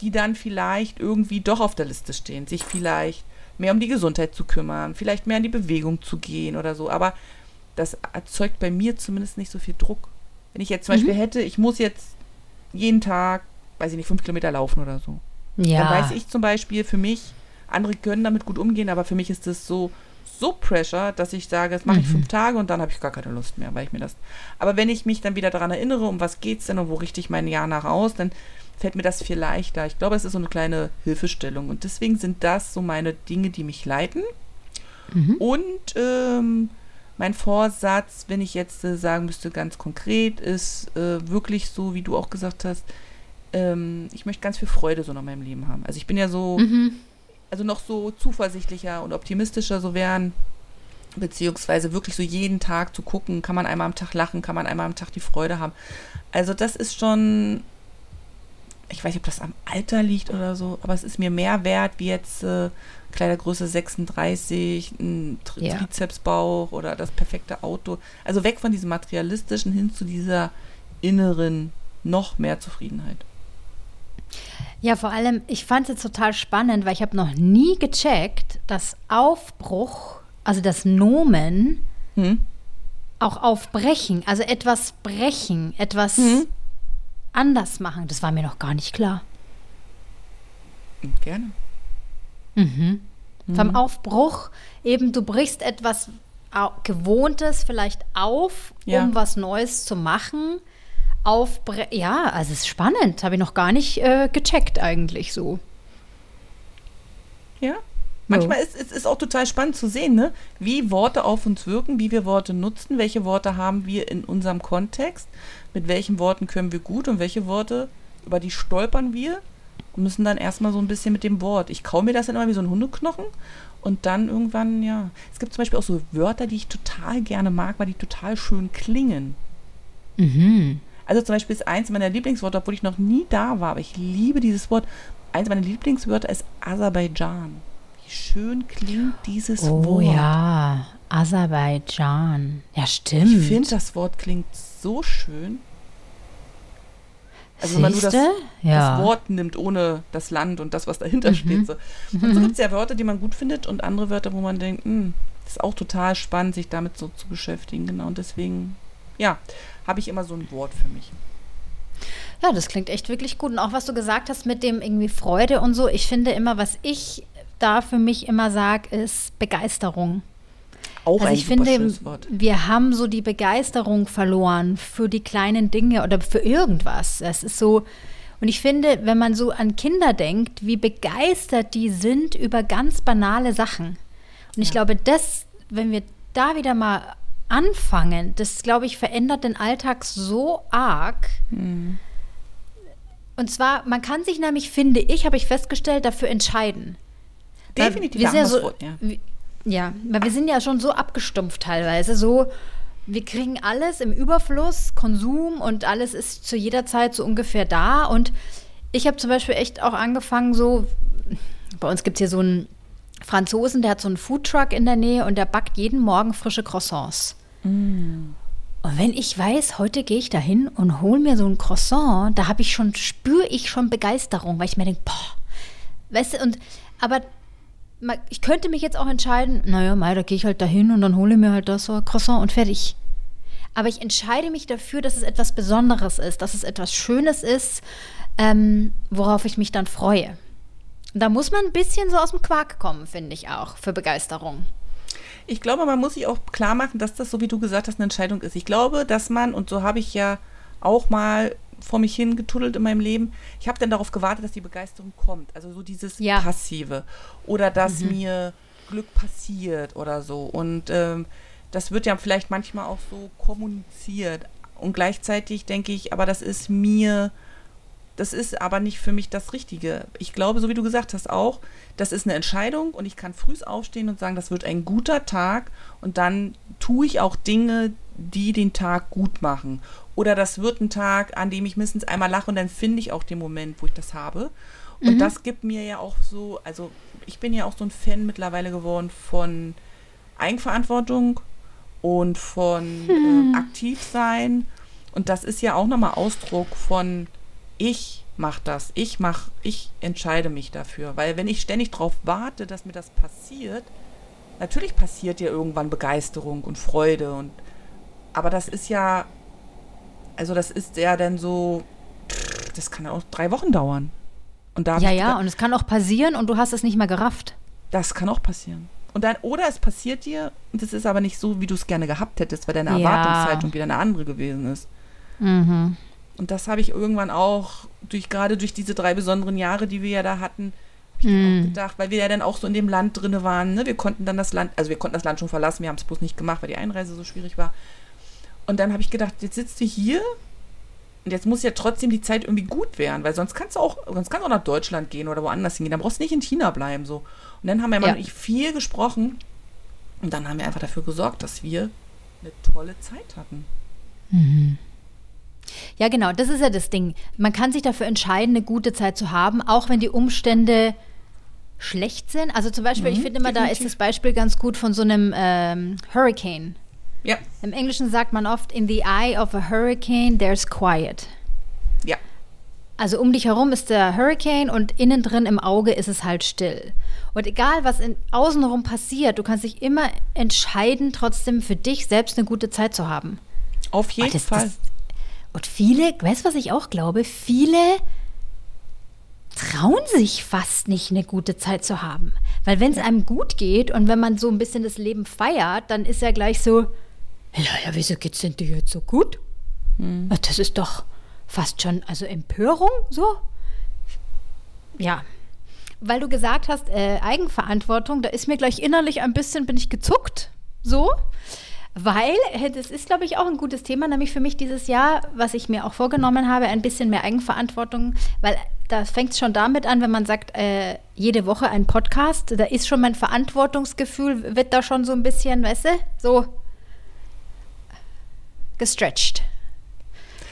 die dann vielleicht irgendwie doch auf der Liste stehen, sich vielleicht mehr um die Gesundheit zu kümmern, vielleicht mehr in die Bewegung zu gehen oder so. Aber das erzeugt bei mir zumindest nicht so viel Druck. Wenn ich jetzt zum mhm. Beispiel hätte, ich muss jetzt jeden Tag, weiß ich nicht, fünf Kilometer laufen oder so. Ja. Dann weiß ich zum Beispiel für mich, andere können damit gut umgehen, aber für mich ist das so, so Pressure, dass ich sage, das mache ich mhm. fünf Tage und dann habe ich gar keine Lust mehr, weil ich mir das. Aber wenn ich mich dann wieder daran erinnere, um was geht es denn und wo richte ich mein Jahr nach aus, dann fällt mir das viel leichter. Ich glaube, es ist so eine kleine Hilfestellung. Und deswegen sind das so meine Dinge, die mich leiten. Mhm. Und ähm, mein Vorsatz, wenn ich jetzt äh, sagen müsste, ganz konkret, ist äh, wirklich so, wie du auch gesagt hast, ähm, ich möchte ganz viel Freude so noch in meinem Leben haben. Also ich bin ja so, mhm. also noch so zuversichtlicher und optimistischer so werden, beziehungsweise wirklich so jeden Tag zu gucken, kann man einmal am Tag lachen, kann man einmal am Tag die Freude haben. Also das ist schon, ich weiß nicht, ob das am Alter liegt oder so, aber es ist mir mehr wert, wie jetzt äh, Kleidergröße 36, ein Tri ja. Trizepsbauch oder das perfekte Auto. Also weg von diesem materialistischen hin zu dieser inneren noch mehr Zufriedenheit. Ja, vor allem, ich fand es total spannend, weil ich habe noch nie gecheckt, dass Aufbruch, also das Nomen, hm? auch aufbrechen, also etwas brechen, etwas hm? Anders machen, das war mir noch gar nicht klar. Gerne. Mhm. Mhm. Vom Aufbruch, eben du brichst etwas Gewohntes vielleicht auf, ja. um was Neues zu machen. Aufbre ja, also es ist spannend, habe ich noch gar nicht äh, gecheckt eigentlich so. Ja, Manchmal ist es ist auch total spannend zu sehen, ne? wie Worte auf uns wirken, wie wir Worte nutzen, welche Worte haben wir in unserem Kontext, mit welchen Worten können wir gut und welche Worte, über die stolpern wir und müssen dann erstmal so ein bisschen mit dem Wort. Ich kau mir das dann immer wie so ein Hundeknochen und dann irgendwann, ja. Es gibt zum Beispiel auch so Wörter, die ich total gerne mag, weil die total schön klingen. Mhm. Also zum Beispiel ist eins meiner Lieblingsworte, obwohl ich noch nie da war, aber ich liebe dieses Wort. Eins meiner Lieblingswörter ist Aserbaidschan. Schön klingt dieses oh, Wort. Oh ja, Aserbaidschan. Ja, stimmt. Ich finde, das Wort klingt so schön. Also wenn man nur das, ja. das, Wort nimmt, ohne das Land und das, was dahinter mhm. steht. So. Und so mhm. gibt es ja Wörter, die man gut findet und andere Wörter, wo man denkt, mh, hm, das ist auch total spannend, sich damit so zu beschäftigen. Genau, und deswegen, ja, habe ich immer so ein Wort für mich. Ja, das klingt echt wirklich gut. Und auch was du gesagt hast mit dem irgendwie Freude und so, ich finde immer, was ich da für mich immer sage, ist Begeisterung. Auch also ein ich finde, Wort. wir haben so die Begeisterung verloren für die kleinen Dinge oder für irgendwas. Das ist so, und ich finde, wenn man so an Kinder denkt, wie begeistert die sind über ganz banale Sachen. Und ich glaube, das, wenn wir da wieder mal anfangen, das, glaube ich, verändert den Alltag so arg. Mhm. Und zwar, man kann sich nämlich, finde ich, habe ich festgestellt, dafür entscheiden. Definitiv. Wir ja so, ja. ja, weil wir sind ja schon so abgestumpft teilweise, so wir kriegen alles im Überfluss, Konsum und alles ist zu jeder Zeit so ungefähr da. Und ich habe zum Beispiel echt auch angefangen, so, bei uns gibt es hier so einen Franzosen, der hat so einen Foodtruck in der Nähe und der backt jeden Morgen frische Croissants. Mm. Und wenn ich weiß, heute gehe ich da hin und hole mir so ein Croissant, da habe ich schon, spüre ich schon Begeisterung, weil ich mir denke, boah, weißt du, und aber ich könnte mich jetzt auch entscheiden, naja, Mai, da gehe ich halt dahin und dann hole ich mir halt das so Croissant und fertig. Aber ich entscheide mich dafür, dass es etwas Besonderes ist, dass es etwas Schönes ist, ähm, worauf ich mich dann freue. Da muss man ein bisschen so aus dem Quark kommen, finde ich auch, für Begeisterung. Ich glaube, man muss sich auch klar machen, dass das, so wie du gesagt hast, eine Entscheidung ist. Ich glaube, dass man, und so habe ich ja auch mal vor mich hingetuddelt in meinem Leben. Ich habe dann darauf gewartet, dass die Begeisterung kommt. Also so dieses ja. Passive. Oder dass mhm. mir Glück passiert oder so. Und ähm, das wird ja vielleicht manchmal auch so kommuniziert. Und gleichzeitig denke ich, aber das ist mir, das ist aber nicht für mich das Richtige. Ich glaube, so wie du gesagt hast, auch, das ist eine Entscheidung und ich kann früh aufstehen und sagen, das wird ein guter Tag und dann tue ich auch Dinge, die den Tag gut machen. Oder das wird ein Tag, an dem ich mindestens einmal lache und dann finde ich auch den Moment, wo ich das habe. Und mhm. das gibt mir ja auch so, also ich bin ja auch so ein Fan mittlerweile geworden von Eigenverantwortung und von hm. äh, aktiv sein. Und das ist ja auch nochmal Ausdruck von ich mach das, ich mach, ich entscheide mich dafür. Weil wenn ich ständig darauf warte, dass mir das passiert, natürlich passiert ja irgendwann Begeisterung und Freude und aber das ist ja also das ist ja dann so, das kann ja auch drei Wochen dauern. Und da ja, ja, und es kann auch passieren und du hast es nicht mehr gerafft. Das kann auch passieren. Und dann, oder es passiert dir, und es ist aber nicht so, wie du es gerne gehabt hättest, weil deine ja. Erwartungshaltung wieder eine andere gewesen ist. Mhm. Und das habe ich irgendwann auch durch, gerade durch diese drei besonderen Jahre, die wir ja da hatten, ich dann auch gedacht, weil wir ja dann auch so in dem Land drinne waren. Ne? Wir konnten dann das Land, also wir konnten das Land schon verlassen, wir haben es bloß nicht gemacht, weil die Einreise so schwierig war. Und dann habe ich gedacht, jetzt sitzt du hier und jetzt muss ja trotzdem die Zeit irgendwie gut werden, weil sonst kannst du auch, sonst kannst du auch nach Deutschland gehen oder woanders hingehen. Dann brauchst du nicht in China bleiben so. Und dann haben wir ja. viel gesprochen und dann haben wir einfach dafür gesorgt, dass wir eine tolle Zeit hatten. Mhm. Ja, genau, das ist ja das Ding. Man kann sich dafür entscheiden, eine gute Zeit zu haben, auch wenn die Umstände schlecht sind. Also zum Beispiel, mhm, ich finde immer, definitiv. da ist das Beispiel ganz gut von so einem ähm, Hurricane. Ja. Im Englischen sagt man oft, in the eye of a hurricane, there's quiet. Ja. Also um dich herum ist der Hurricane und innen drin im Auge ist es halt still. Und egal, was in, außenrum passiert, du kannst dich immer entscheiden, trotzdem für dich selbst eine gute Zeit zu haben. Auf jeden das, Fall. Das, und viele, weißt du, was ich auch glaube? Viele trauen sich fast nicht, eine gute Zeit zu haben. Weil wenn es einem gut geht und wenn man so ein bisschen das Leben feiert, dann ist ja gleich so, ja, wieso geht's denn dir jetzt so gut? Hm. Das ist doch fast schon, also Empörung, so. Ja. Weil du gesagt hast, äh, Eigenverantwortung, da ist mir gleich innerlich ein bisschen, bin ich gezuckt, so. Weil, äh, das ist, glaube ich, auch ein gutes Thema, nämlich für mich dieses Jahr, was ich mir auch vorgenommen habe, ein bisschen mehr Eigenverantwortung, weil da fängt es schon damit an, wenn man sagt, äh, jede Woche ein Podcast, da ist schon mein Verantwortungsgefühl, wird da schon so ein bisschen, weißt du, so gestretched.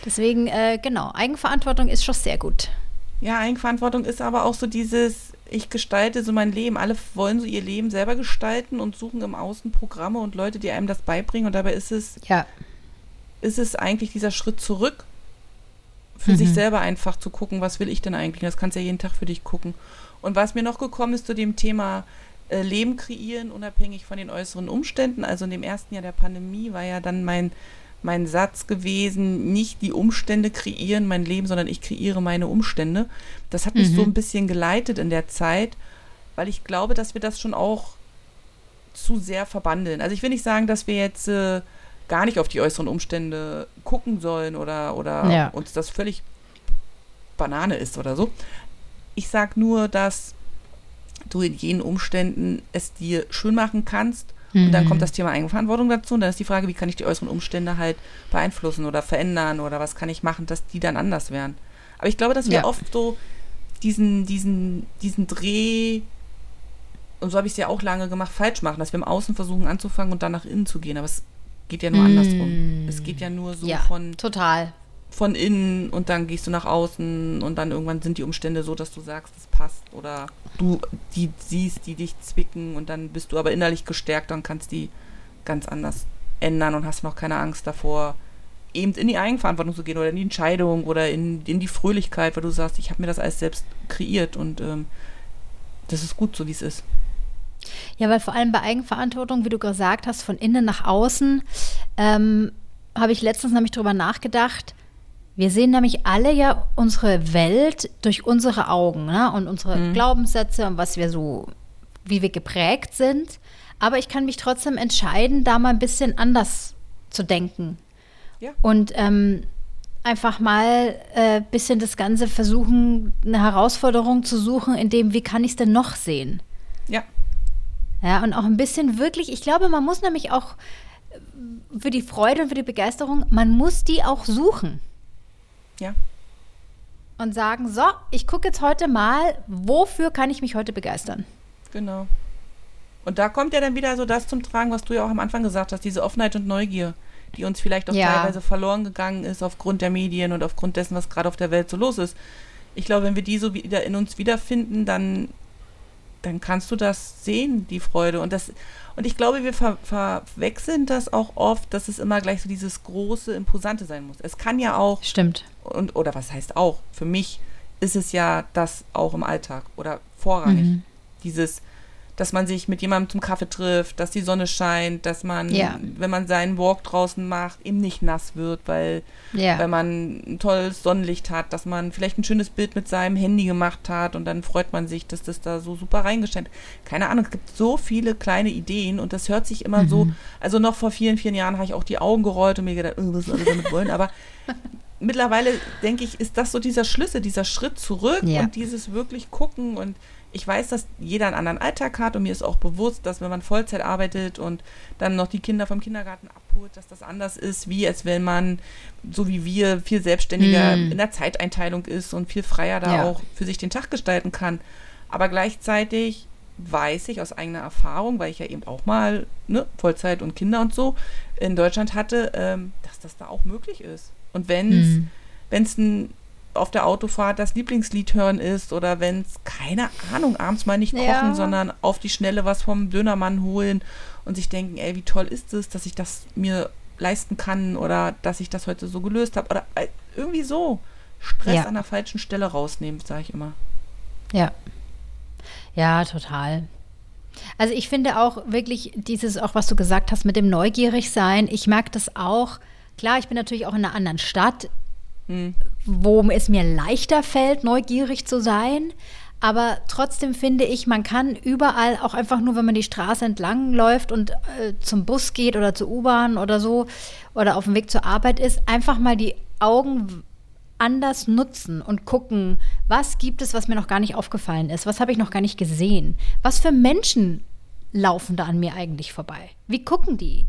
Deswegen, äh, genau, Eigenverantwortung ist schon sehr gut. Ja, Eigenverantwortung ist aber auch so dieses, ich gestalte so mein Leben. Alle wollen so ihr Leben selber gestalten und suchen im Außen Programme und Leute, die einem das beibringen. Und dabei ist es, ja. ist es eigentlich dieser Schritt zurück, für mhm. sich selber einfach zu gucken, was will ich denn eigentlich? Das kannst du ja jeden Tag für dich gucken. Und was mir noch gekommen ist zu dem Thema äh, Leben kreieren, unabhängig von den äußeren Umständen. Also in dem ersten Jahr der Pandemie war ja dann mein mein Satz gewesen, nicht die Umstände kreieren mein Leben, sondern ich kreiere meine Umstände. Das hat mich mhm. so ein bisschen geleitet in der Zeit, weil ich glaube, dass wir das schon auch zu sehr verbandeln. Also ich will nicht sagen, dass wir jetzt äh, gar nicht auf die äußeren Umstände gucken sollen oder, oder ja. uns das völlig Banane ist oder so. Ich sage nur, dass du in jenen Umständen es dir schön machen kannst und dann kommt mhm. das Thema Eigenverantwortung dazu. Und dann ist die Frage, wie kann ich die äußeren Umstände halt beeinflussen oder verändern oder was kann ich machen, dass die dann anders werden. Aber ich glaube, dass wir ja. oft so diesen, diesen, diesen Dreh, und so habe ich es ja auch lange gemacht, falsch machen, dass wir im Außen versuchen anzufangen und dann nach innen zu gehen. Aber es geht ja nur mm. andersrum. Es geht ja nur so ja, von. Total von innen und dann gehst du nach außen und dann irgendwann sind die Umstände so, dass du sagst, es passt oder du die siehst, die dich zwicken und dann bist du aber innerlich gestärkt und kannst die ganz anders ändern und hast noch keine Angst davor, eben in die Eigenverantwortung zu gehen oder in die Entscheidung oder in, in die Fröhlichkeit, weil du sagst, ich habe mir das alles selbst kreiert und ähm, das ist gut so, wie es ist. Ja, weil vor allem bei Eigenverantwortung, wie du gesagt hast, von innen nach außen, ähm, habe ich letztens nämlich darüber nachgedacht, wir sehen nämlich alle ja unsere Welt durch unsere Augen ne? und unsere mhm. Glaubenssätze und was wir so, wie wir geprägt sind. Aber ich kann mich trotzdem entscheiden, da mal ein bisschen anders zu denken. Ja. Und ähm, einfach mal ein äh, bisschen das Ganze versuchen, eine Herausforderung zu suchen, in dem, wie kann ich es denn noch sehen? Ja. Ja, und auch ein bisschen wirklich, ich glaube, man muss nämlich auch äh, für die Freude und für die Begeisterung, man muss die auch suchen. Ja. Und sagen, so, ich gucke jetzt heute mal, wofür kann ich mich heute begeistern? Genau. Und da kommt ja dann wieder so das zum Tragen, was du ja auch am Anfang gesagt hast, diese Offenheit und Neugier, die uns vielleicht auch ja. teilweise verloren gegangen ist aufgrund der Medien und aufgrund dessen, was gerade auf der Welt so los ist. Ich glaube, wenn wir die so wieder in uns wiederfinden, dann, dann kannst du das sehen, die Freude. Und das, und ich glaube, wir ver verwechseln das auch oft, dass es immer gleich so dieses große, imposante sein muss. Es kann ja auch. Stimmt. Und, oder was heißt auch? Für mich ist es ja das auch im Alltag oder vorrangig. Mhm. Dieses, dass man sich mit jemandem zum Kaffee trifft, dass die Sonne scheint, dass man, ja. wenn man seinen Walk draußen macht, eben nicht nass wird, weil ja. wenn man ein tolles Sonnenlicht hat, dass man vielleicht ein schönes Bild mit seinem Handy gemacht hat und dann freut man sich, dass das da so super reingestellt Keine Ahnung, es gibt so viele kleine Ideen und das hört sich immer mhm. so, also noch vor vielen, vielen Jahren habe ich auch die Augen gerollt und mir gedacht, oh, was soll ich damit wollen, aber [LAUGHS] mittlerweile denke ich, ist das so dieser Schlüssel, dieser Schritt zurück ja. und dieses wirklich gucken und ich weiß, dass jeder einen anderen Alltag hat und mir ist auch bewusst, dass wenn man Vollzeit arbeitet und dann noch die Kinder vom Kindergarten abholt, dass das anders ist, wie als wenn man, so wie wir, viel selbstständiger mm. in der Zeiteinteilung ist und viel freier da ja. auch für sich den Tag gestalten kann. Aber gleichzeitig weiß ich aus eigener Erfahrung, weil ich ja eben auch mal ne, Vollzeit und Kinder und so in Deutschland hatte, ähm, dass das da auch möglich ist. Und wenn es ein auf der Autofahrt das Lieblingslied hören ist oder wenn es, keine Ahnung, abends mal nicht kochen, ja. sondern auf die Schnelle was vom Dönermann holen und sich denken, ey, wie toll ist es, dass ich das mir leisten kann oder dass ich das heute so gelöst habe oder äh, irgendwie so Stress ja. an der falschen Stelle rausnehmen, sage ich immer. Ja. Ja, total. Also ich finde auch wirklich dieses, auch was du gesagt hast mit dem Neugierigsein, ich merke das auch. Klar, ich bin natürlich auch in einer anderen Stadt. Hm. wo es mir leichter fällt, neugierig zu sein. Aber trotzdem finde ich, man kann überall auch einfach nur, wenn man die Straße entlang läuft und äh, zum Bus geht oder zur U-Bahn oder so oder auf dem Weg zur Arbeit ist, einfach mal die Augen anders nutzen und gucken, was gibt es, was mir noch gar nicht aufgefallen ist, was habe ich noch gar nicht gesehen, was für Menschen laufen da an mir eigentlich vorbei, wie gucken die,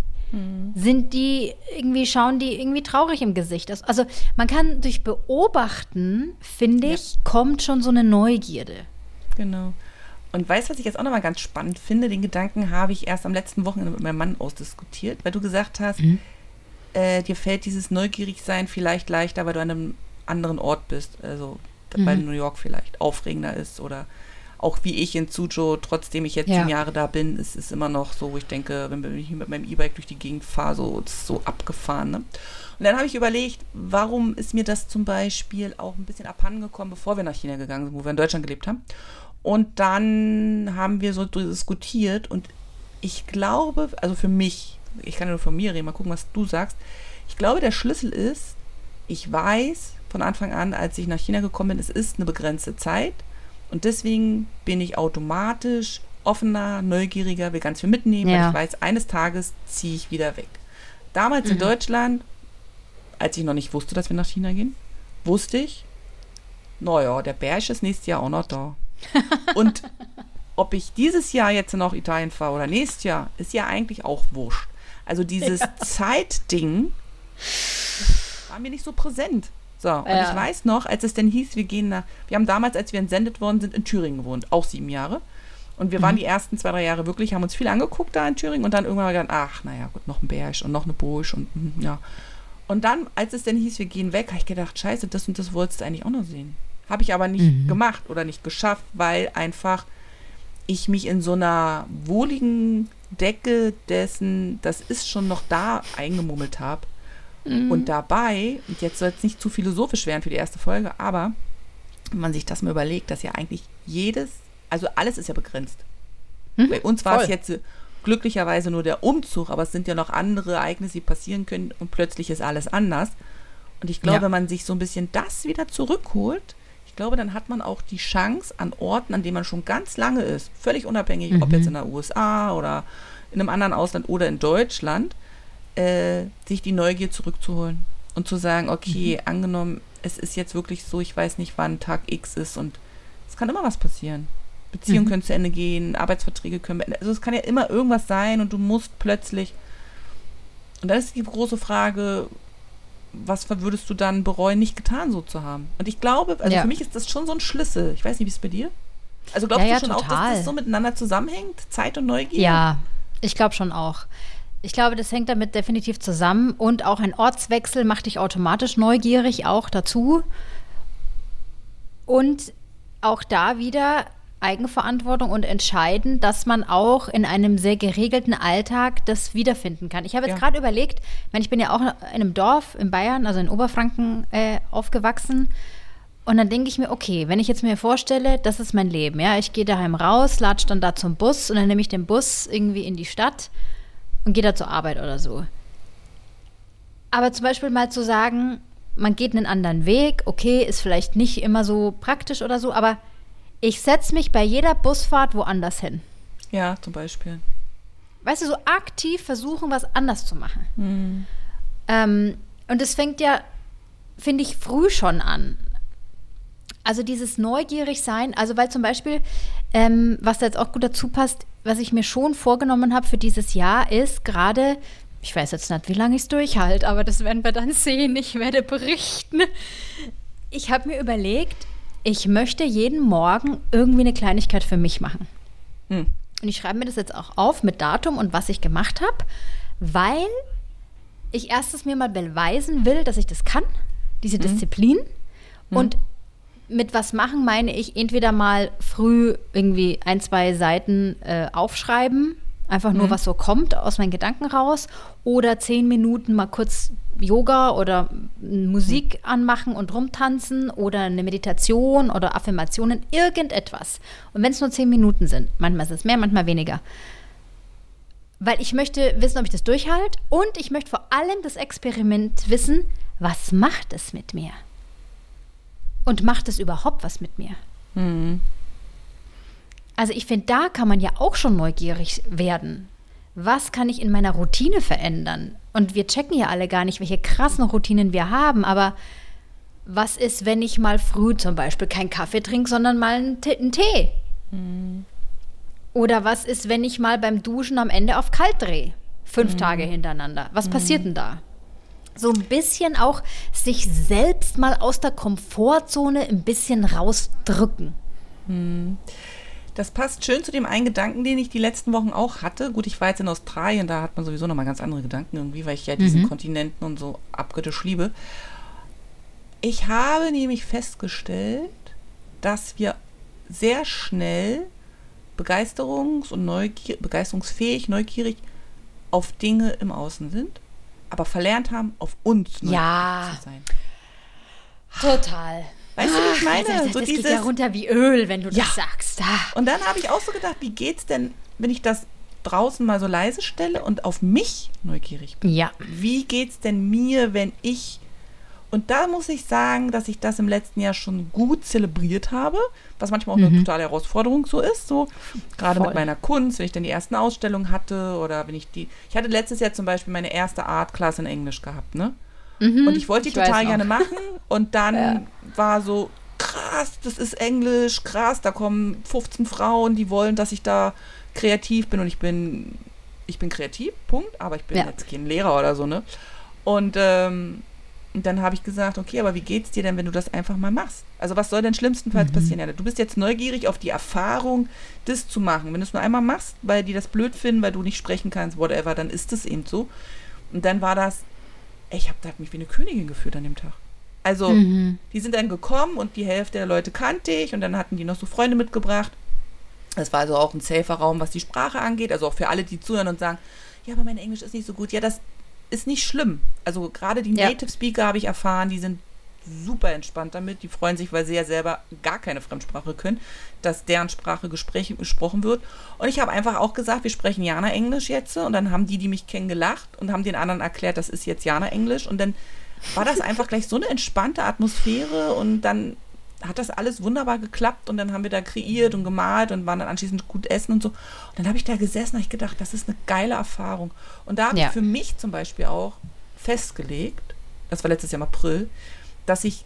sind die irgendwie, schauen die irgendwie traurig im Gesicht aus. Also man kann durch Beobachten, finde ich, ja. kommt schon so eine Neugierde. Genau. Und weißt du, was ich jetzt auch nochmal ganz spannend finde? Den Gedanken habe ich erst am letzten Wochenende mit meinem Mann ausdiskutiert, weil du gesagt hast, mhm. äh, dir fällt dieses Neugierigsein vielleicht leichter, weil du an einem anderen Ort bist. Also mhm. weil New York vielleicht aufregender ist oder auch wie ich in Suzhou, trotzdem ich jetzt ja. zehn Jahre da bin, ist es immer noch so, wo ich denke, wenn ich mit meinem E-Bike durch die Gegend fahre, so, so abgefahren. Ne? Und dann habe ich überlegt, warum ist mir das zum Beispiel auch ein bisschen abhandengekommen, bevor wir nach China gegangen sind, wo wir in Deutschland gelebt haben. Und dann haben wir so diskutiert und ich glaube, also für mich, ich kann nur von mir reden, mal gucken, was du sagst. Ich glaube, der Schlüssel ist, ich weiß von Anfang an, als ich nach China gekommen bin, es ist eine begrenzte Zeit. Und deswegen bin ich automatisch offener, neugieriger, will ganz viel mitnehmen, ja. weil ich weiß, eines Tages ziehe ich wieder weg. Damals mhm. in Deutschland, als ich noch nicht wusste, dass wir nach China gehen, wusste ich, naja, der Berg ist nächstes Jahr auch noch da. [LAUGHS] Und ob ich dieses Jahr jetzt noch Italien fahre oder nächstes Jahr, ist ja eigentlich auch wurscht. Also dieses [LAUGHS] ja. Zeitding war mir nicht so präsent. So, und ja. ich weiß noch, als es denn hieß, wir gehen nach, wir haben damals, als wir entsendet worden sind, in Thüringen gewohnt, auch sieben Jahre. Und wir mhm. waren die ersten zwei, drei Jahre wirklich, haben uns viel angeguckt da in Thüringen und dann irgendwann gedacht, ach, naja, gut, noch ein Berg und noch eine Bursch und hm, ja. Und dann, als es denn hieß, wir gehen weg, habe ich gedacht, scheiße, das und das wolltest du eigentlich auch noch sehen. Habe ich aber nicht mhm. gemacht oder nicht geschafft, weil einfach ich mich in so einer wohligen Decke dessen, das ist schon noch da, eingemummelt habe. Mhm. Und dabei, und jetzt soll es nicht zu philosophisch werden für die erste Folge, aber wenn man sich das mal überlegt, dass ja eigentlich jedes, also alles ist ja begrenzt. Mhm, Bei uns war es jetzt glücklicherweise nur der Umzug, aber es sind ja noch andere Ereignisse, die passieren können und plötzlich ist alles anders. Und ich glaube, ja. wenn man sich so ein bisschen das wieder zurückholt, ich glaube, dann hat man auch die Chance an Orten, an denen man schon ganz lange ist, völlig unabhängig, mhm. ob jetzt in der USA oder in einem anderen Ausland oder in Deutschland, äh, sich die Neugier zurückzuholen und zu sagen, okay, mhm. angenommen, es ist jetzt wirklich so, ich weiß nicht, wann Tag X ist und es kann immer was passieren. Beziehungen mhm. können zu Ende gehen, Arbeitsverträge können. Also es kann ja immer irgendwas sein und du musst plötzlich. Und dann ist die große Frage, was würdest du dann bereuen, nicht getan so zu haben? Und ich glaube, also ja. für mich ist das schon so ein Schlüssel. Ich weiß nicht, wie es bei dir? Also glaubst ja, ja, du schon total. auch, dass das so miteinander zusammenhängt? Zeit und Neugier? Ja, ich glaube schon auch. Ich glaube, das hängt damit definitiv zusammen. Und auch ein Ortswechsel macht dich automatisch neugierig auch dazu. Und auch da wieder Eigenverantwortung und entscheiden, dass man auch in einem sehr geregelten Alltag das wiederfinden kann. Ich habe jetzt ja. gerade überlegt, ich bin ja auch in einem Dorf in Bayern, also in Oberfranken äh, aufgewachsen. Und dann denke ich mir, okay, wenn ich jetzt mir vorstelle, das ist mein Leben, ja, ich gehe daheim raus, latsche dann da zum Bus und dann nehme ich den Bus irgendwie in die Stadt und geht da zur Arbeit oder so. Aber zum Beispiel mal zu sagen, man geht einen anderen Weg, okay, ist vielleicht nicht immer so praktisch oder so, aber ich setze mich bei jeder Busfahrt woanders hin. Ja, zum Beispiel. Weißt du, so aktiv versuchen, was anders zu machen. Mhm. Ähm, und es fängt ja, finde ich, früh schon an. Also dieses neugierig sein, also weil zum Beispiel, ähm, was da jetzt auch gut dazu passt, was ich mir schon vorgenommen habe für dieses Jahr, ist gerade, ich weiß jetzt nicht, wie lange ich es durchhalte, aber das werden wir dann [LAUGHS] sehen. Ich werde berichten. Ich habe mir überlegt, ich möchte jeden Morgen irgendwie eine Kleinigkeit für mich machen. Hm. Und ich schreibe mir das jetzt auch auf mit Datum und was ich gemacht habe, weil ich erstes mir mal beweisen will, dass ich das kann, diese hm. Disziplin. Hm. Und mit was machen meine ich entweder mal früh irgendwie ein, zwei Seiten äh, aufschreiben, einfach nur mhm. was so kommt aus meinen Gedanken raus, oder zehn Minuten mal kurz Yoga oder Musik mhm. anmachen und rumtanzen oder eine Meditation oder Affirmationen, irgendetwas. Und wenn es nur zehn Minuten sind, manchmal ist es mehr, manchmal weniger. Weil ich möchte wissen, ob ich das durchhalte und ich möchte vor allem das Experiment wissen, was macht es mit mir? Und macht es überhaupt was mit mir? Mhm. Also ich finde, da kann man ja auch schon neugierig werden. Was kann ich in meiner Routine verändern? Und wir checken ja alle gar nicht, welche krassen Routinen wir haben, aber was ist, wenn ich mal früh zum Beispiel keinen Kaffee trinke, sondern mal einen, einen Tee? Mhm. Oder was ist, wenn ich mal beim Duschen am Ende auf kalt drehe? Fünf mhm. Tage hintereinander. Was mhm. passiert denn da? So ein bisschen auch sich selbst mal aus der Komfortzone ein bisschen rausdrücken. Hm. Das passt schön zu dem einen Gedanken, den ich die letzten Wochen auch hatte. Gut, ich war jetzt in Australien, da hat man sowieso nochmal ganz andere Gedanken irgendwie, weil ich ja diesen mhm. Kontinenten und so abgöttisch liebe. Ich habe nämlich festgestellt, dass wir sehr schnell begeisterungs- und neugier begeisterungsfähig, neugierig auf Dinge im Außen sind aber verlernt haben, auf uns ja. zu sein. Total. Weißt du, wie ich meine? Das, das, so das dieses, geht ja runter wie Öl, wenn du ja. das sagst. Ah. Und dann habe ich auch so gedacht, wie geht's denn, wenn ich das draußen mal so leise stelle und auf mich neugierig bin? Ja. Wie geht's denn mir, wenn ich und da muss ich sagen, dass ich das im letzten Jahr schon gut zelebriert habe, was manchmal auch mhm. eine totale Herausforderung so ist. So gerade mit meiner Kunst, wenn ich dann die ersten Ausstellungen hatte oder wenn ich die. Ich hatte letztes Jahr zum Beispiel meine erste Art-Class in Englisch gehabt, ne? Mhm, und ich wollte die total gerne machen. Und dann ja. war so, krass, das ist Englisch, krass, da kommen 15 Frauen, die wollen, dass ich da kreativ bin und ich bin, ich bin kreativ, Punkt, aber ich bin ja. jetzt kein Lehrer oder so, ne? Und ähm, und dann habe ich gesagt, okay, aber wie geht's dir denn, wenn du das einfach mal machst? Also was soll denn schlimmstenfalls mhm. passieren? Ja, du bist jetzt neugierig auf die Erfahrung, das zu machen. Wenn du es nur einmal machst, weil die das blöd finden, weil du nicht sprechen kannst, whatever, dann ist es eben so. Und dann war das, ey, ich habe da mich wie eine Königin gefühlt an dem Tag. Also, mhm. die sind dann gekommen und die Hälfte der Leute kannte ich und dann hatten die noch so Freunde mitgebracht. Das war also auch ein safer Raum, was die Sprache angeht. Also auch für alle, die zuhören und sagen, ja, aber mein Englisch ist nicht so gut. Ja, das ist nicht schlimm. Also gerade die Native Speaker habe ich erfahren, die sind super entspannt damit. Die freuen sich, weil sie ja selber gar keine Fremdsprache können, dass deren Sprache Gespräch, gesprochen wird. Und ich habe einfach auch gesagt, wir sprechen Jana Englisch jetzt. Und dann haben die, die mich kennen, gelacht und haben den anderen erklärt, das ist jetzt Jana Englisch. Und dann war das einfach gleich so eine entspannte Atmosphäre und dann hat das alles wunderbar geklappt und dann haben wir da kreiert und gemalt und waren dann anschließend gut essen und so. Und dann habe ich da gesessen und ich gedacht, das ist eine geile Erfahrung. Und da habe ja. ich für mich zum Beispiel auch festgelegt, das war letztes Jahr im April, dass ich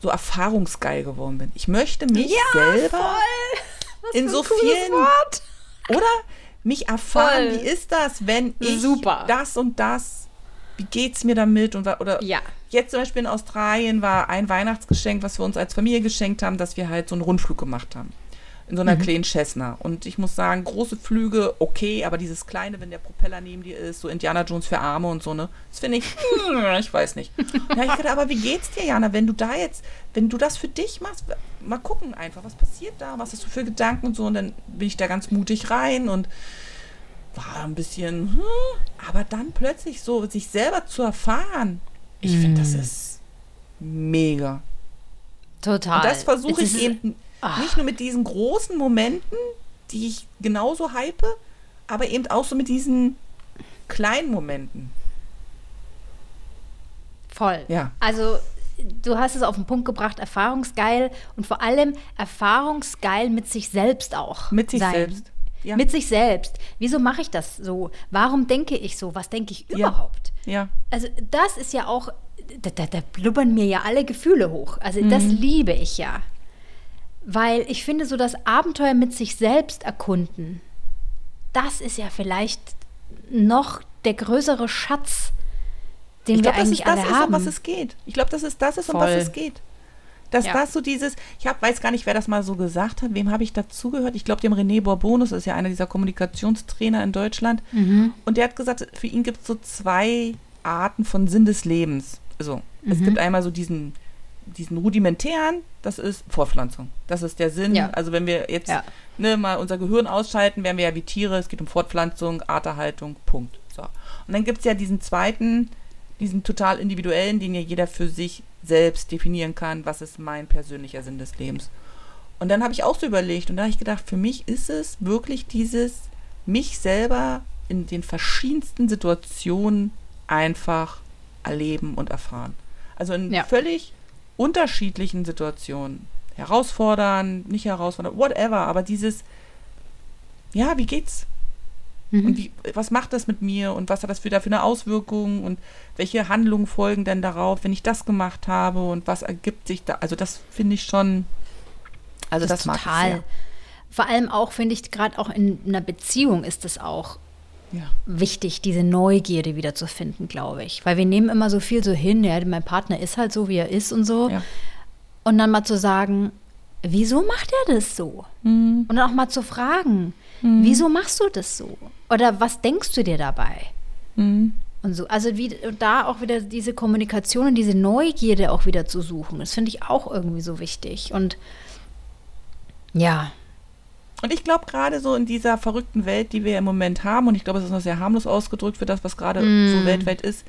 so erfahrungsgeil geworden bin. Ich möchte mich ja, selber in so vielen Wort. oder mich erfahren, voll. wie ist das, wenn ich Super. das und das wie geht's mir damit und oder ja. jetzt zum Beispiel in Australien war ein Weihnachtsgeschenk, was wir uns als Familie geschenkt haben, dass wir halt so einen Rundflug gemacht haben in so einer mhm. kleinen Cessna. Und ich muss sagen, große Flüge, okay, aber dieses kleine, wenn der Propeller neben dir ist, so Indiana Jones für Arme und so, ne? Das finde ich, [LAUGHS] ich weiß nicht. Habe ich gedacht, aber wie geht's dir, Jana, wenn du da jetzt, wenn du das für dich machst, mal gucken einfach, was passiert da, was hast du für Gedanken und so. Und dann bin ich da ganz mutig rein und war ein bisschen, hm, aber dann plötzlich so sich selber zu erfahren, ich mm. finde, das ist mega. Total. Und das versuche ich eben ach. nicht nur mit diesen großen Momenten, die ich genauso hype, aber eben auch so mit diesen kleinen Momenten. Voll. Ja. Also du hast es auf den Punkt gebracht, erfahrungsgeil und vor allem erfahrungsgeil mit sich selbst auch. Mit sich sein. selbst. Ja. Mit sich selbst. Wieso mache ich das so? Warum denke ich so? Was denke ich überhaupt? Ja. Also das ist ja auch, da, da, da, blubbern mir ja alle Gefühle hoch. Also mhm. das liebe ich ja. Weil ich finde, so das Abenteuer mit sich selbst erkunden, das ist ja vielleicht noch der größere Schatz, den ich wir glaube, das eigentlich ist das, alle ist, haben. um was es geht. Ich glaube, das ist das ist, um was Voll. es geht. Dass Ja. das so dieses, ich hab, weiß gar nicht, wer das mal so gesagt hat, wem habe ich dazugehört? Ich glaube, dem René Bourbonus ist ja einer dieser Kommunikationstrainer in Deutschland. Mhm. Und der hat gesagt, für ihn gibt es so zwei Arten von Sinn des Lebens. Also, es Mhm. gibt einmal so diesen, diesen rudimentären, das ist Fortpflanzung. Das ist der Sinn. Ja. Also, wenn wir jetzt Ja. ne, mal unser Gehirn ausschalten, wären wir ja wie Tiere. Es geht um Fortpflanzung, Arterhaltung, Punkt. So. Und dann gibt es ja diesen zweiten, diesen total individuellen, den ja jeder für sich selbst definieren kann, was ist mein persönlicher Sinn des Lebens. Und dann habe ich auch so überlegt und da habe ich gedacht, für mich ist es wirklich dieses, mich selber in den verschiedensten Situationen einfach erleben und erfahren. Also in Ja. völlig unterschiedlichen Situationen. Herausfordern, nicht herausfordern, whatever, aber dieses, ja, wie geht's? Mhm. Und wie, was macht das mit mir und was hat das für, da für eine Auswirkung und welche Handlungen folgen denn darauf, wenn ich das gemacht habe und was ergibt sich da? Also das finde ich schon, also das, mag total. sehr. Vor allem auch, finde ich, gerade auch in einer Beziehung ist es auch Ja. wichtig, diese Neugierde wieder zu finden, glaube ich. Weil wir nehmen immer so viel so hin, ja, mein Partner ist halt so, wie er ist und so. Ja. Und dann mal zu sagen, wieso macht er das so? Mhm. Und dann auch mal zu fragen, wieso machst du das so? Oder was denkst du dir dabei? Mhm. Und so, also wie, und da auch wieder diese Kommunikation und diese Neugierde auch wieder zu suchen, das finde ich auch irgendwie so wichtig. Und ja, Und ich glaube, gerade so in dieser verrückten Welt, die wir im Moment haben, und ich glaube, es ist noch sehr harmlos ausgedrückt für das, was gerade Mm. so weltweit ist,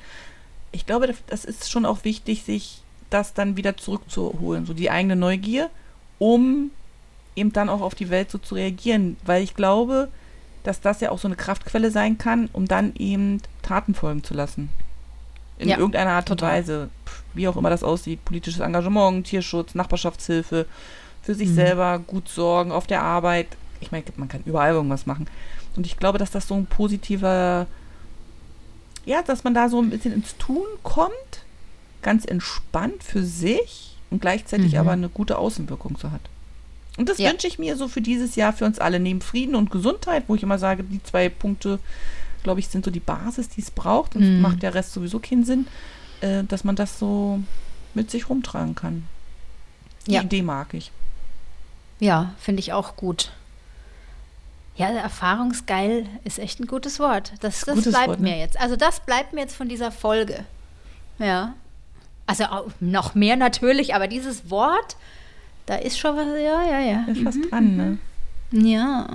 ich glaube, das ist schon auch wichtig, sich das dann wieder zurückzuholen, so die eigene Neugier, um eben dann auch auf die Welt so zu reagieren, weil ich glaube, dass das ja auch so eine Kraftquelle sein kann, um dann eben Taten folgen zu lassen. In Ja, irgendeiner Art und total. Weise, Pff, wie auch immer das aussieht, politisches Engagement, Tierschutz, Nachbarschaftshilfe, für sich Mhm. selber gut sorgen, auf der Arbeit. Ich meine, man kann überall irgendwas machen. Und ich glaube, dass das so ein positiver, ja, dass man da so ein bisschen ins Tun kommt, ganz entspannt für sich und gleichzeitig Mhm. aber eine gute Außenwirkung so hat. Und das Ja. wünsche ich mir so für dieses Jahr für uns alle. Neben Frieden und Gesundheit, wo ich immer sage, die zwei Punkte, glaube ich, sind so die Basis, die es braucht. Und Mhm. macht der Rest sowieso keinen Sinn, äh, dass man das so mit sich rumtragen kann. Die Ja. Idee mag ich. ja, finde ich auch gut. Ja, erfahrungsgeil ist echt ein gutes Wort. Das, das gutes bleibt Wort, ne? mir jetzt. Also das bleibt mir jetzt von dieser Folge. Ja. Also noch mehr natürlich, aber dieses Wort, da ist schon was, ja, ja, ja. Ist fast dran, ne? Ja.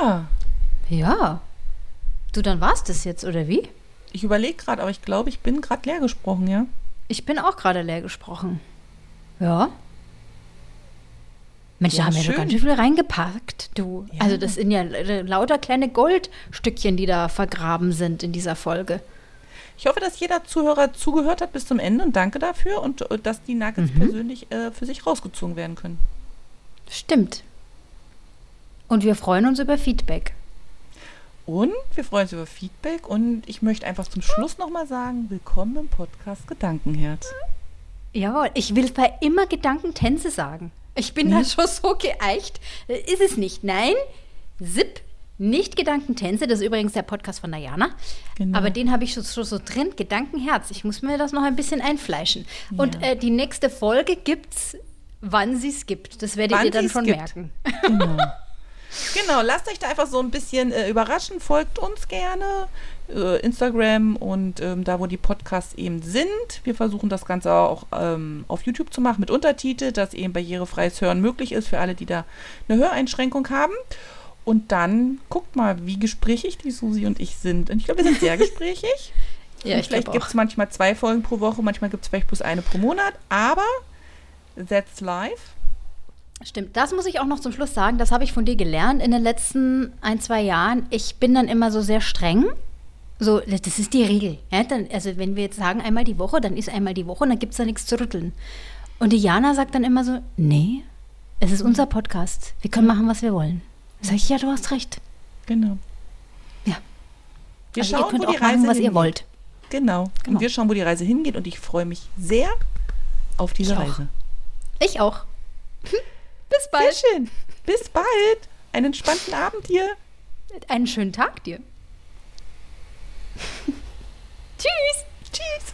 Ja. Ja. Du, dann war's das jetzt, oder wie? Ich überlege gerade, aber ich glaube, ich bin gerade leer gesprochen, ja? Ich bin auch gerade leer gesprochen. Ja. Mensch, Ja, da haben wir schön. doch ganz schön viel reingepackt, du. Ja. Also das sind ja äh, lauter kleine Goldstückchen, die da vergraben sind in dieser Folge. Ich hoffe, dass jeder Zuhörer zugehört hat bis zum Ende und danke dafür und äh, dass die Nuggets Mhm. persönlich äh, für sich rausgezogen werden können. Stimmt. Und wir freuen uns über Feedback. Und wir freuen uns über Feedback und ich möchte einfach zum Schluss nochmal sagen, willkommen im Podcast Gedankenherz. Jawohl, ich will bei immer Gedankentänze sagen. Ich bin Ja. da schon so geeicht. Ist es nicht? Nein. Zip, nicht Gedankentänze. Das ist übrigens der Podcast von Diana. Genau. Aber den habe ich schon, schon so drin. Gedankenherz. Ich muss mir das noch ein bisschen einfleischen. Und Ja. äh, die nächste Folge gibt's, wann sie es gibt. Das werdet Wann ihr dann schon gibt. merken. [LAUGHS] Genau. genau, lasst euch da einfach so ein bisschen äh, überraschen, folgt uns gerne. Äh, Instagram und ähm, da, wo die Podcasts eben sind. Wir versuchen das Ganze auch ähm, auf YouTube zu machen mit Untertitel, dass eben barrierefreies Hören möglich ist für alle, die da eine Höreinschränkung haben. Und dann guckt mal, wie gesprächig die Susi und ich sind. Und ich glaube, wir sind sehr [LAUGHS] gesprächig. Ja, ich vielleicht gibt es manchmal zwei Folgen pro Woche, manchmal gibt es vielleicht bloß eine pro Monat. Aber that's live. Stimmt, das muss ich auch noch zum Schluss sagen. Das habe ich von dir gelernt in den letzten ein, zwei Jahren. Ich bin dann immer so sehr streng. So, das ist die Regel. Ja, dann, also wenn wir jetzt sagen einmal die Woche, dann ist einmal die Woche und dann gibt es da nichts zu rütteln. Und die Jana sagt dann immer so, nee, es ist unser Podcast. Wir können machen, was wir wollen. Sag ich, ja, du hast recht. Genau. Ja. Wir also schauen, ihr könnt wo auch die Reise machen, was hingeht. ihr wollt. Genau. genau. Und wir schauen, wo die Reise hingeht und ich freue mich sehr auf diese ich Reise. Auch. Ich auch. Hm. Bis bald. Sehr schön. Bis bald. Einen entspannten Abend dir. Einen schönen Tag dir. [LAUGHS] Tschüss. Tschüss.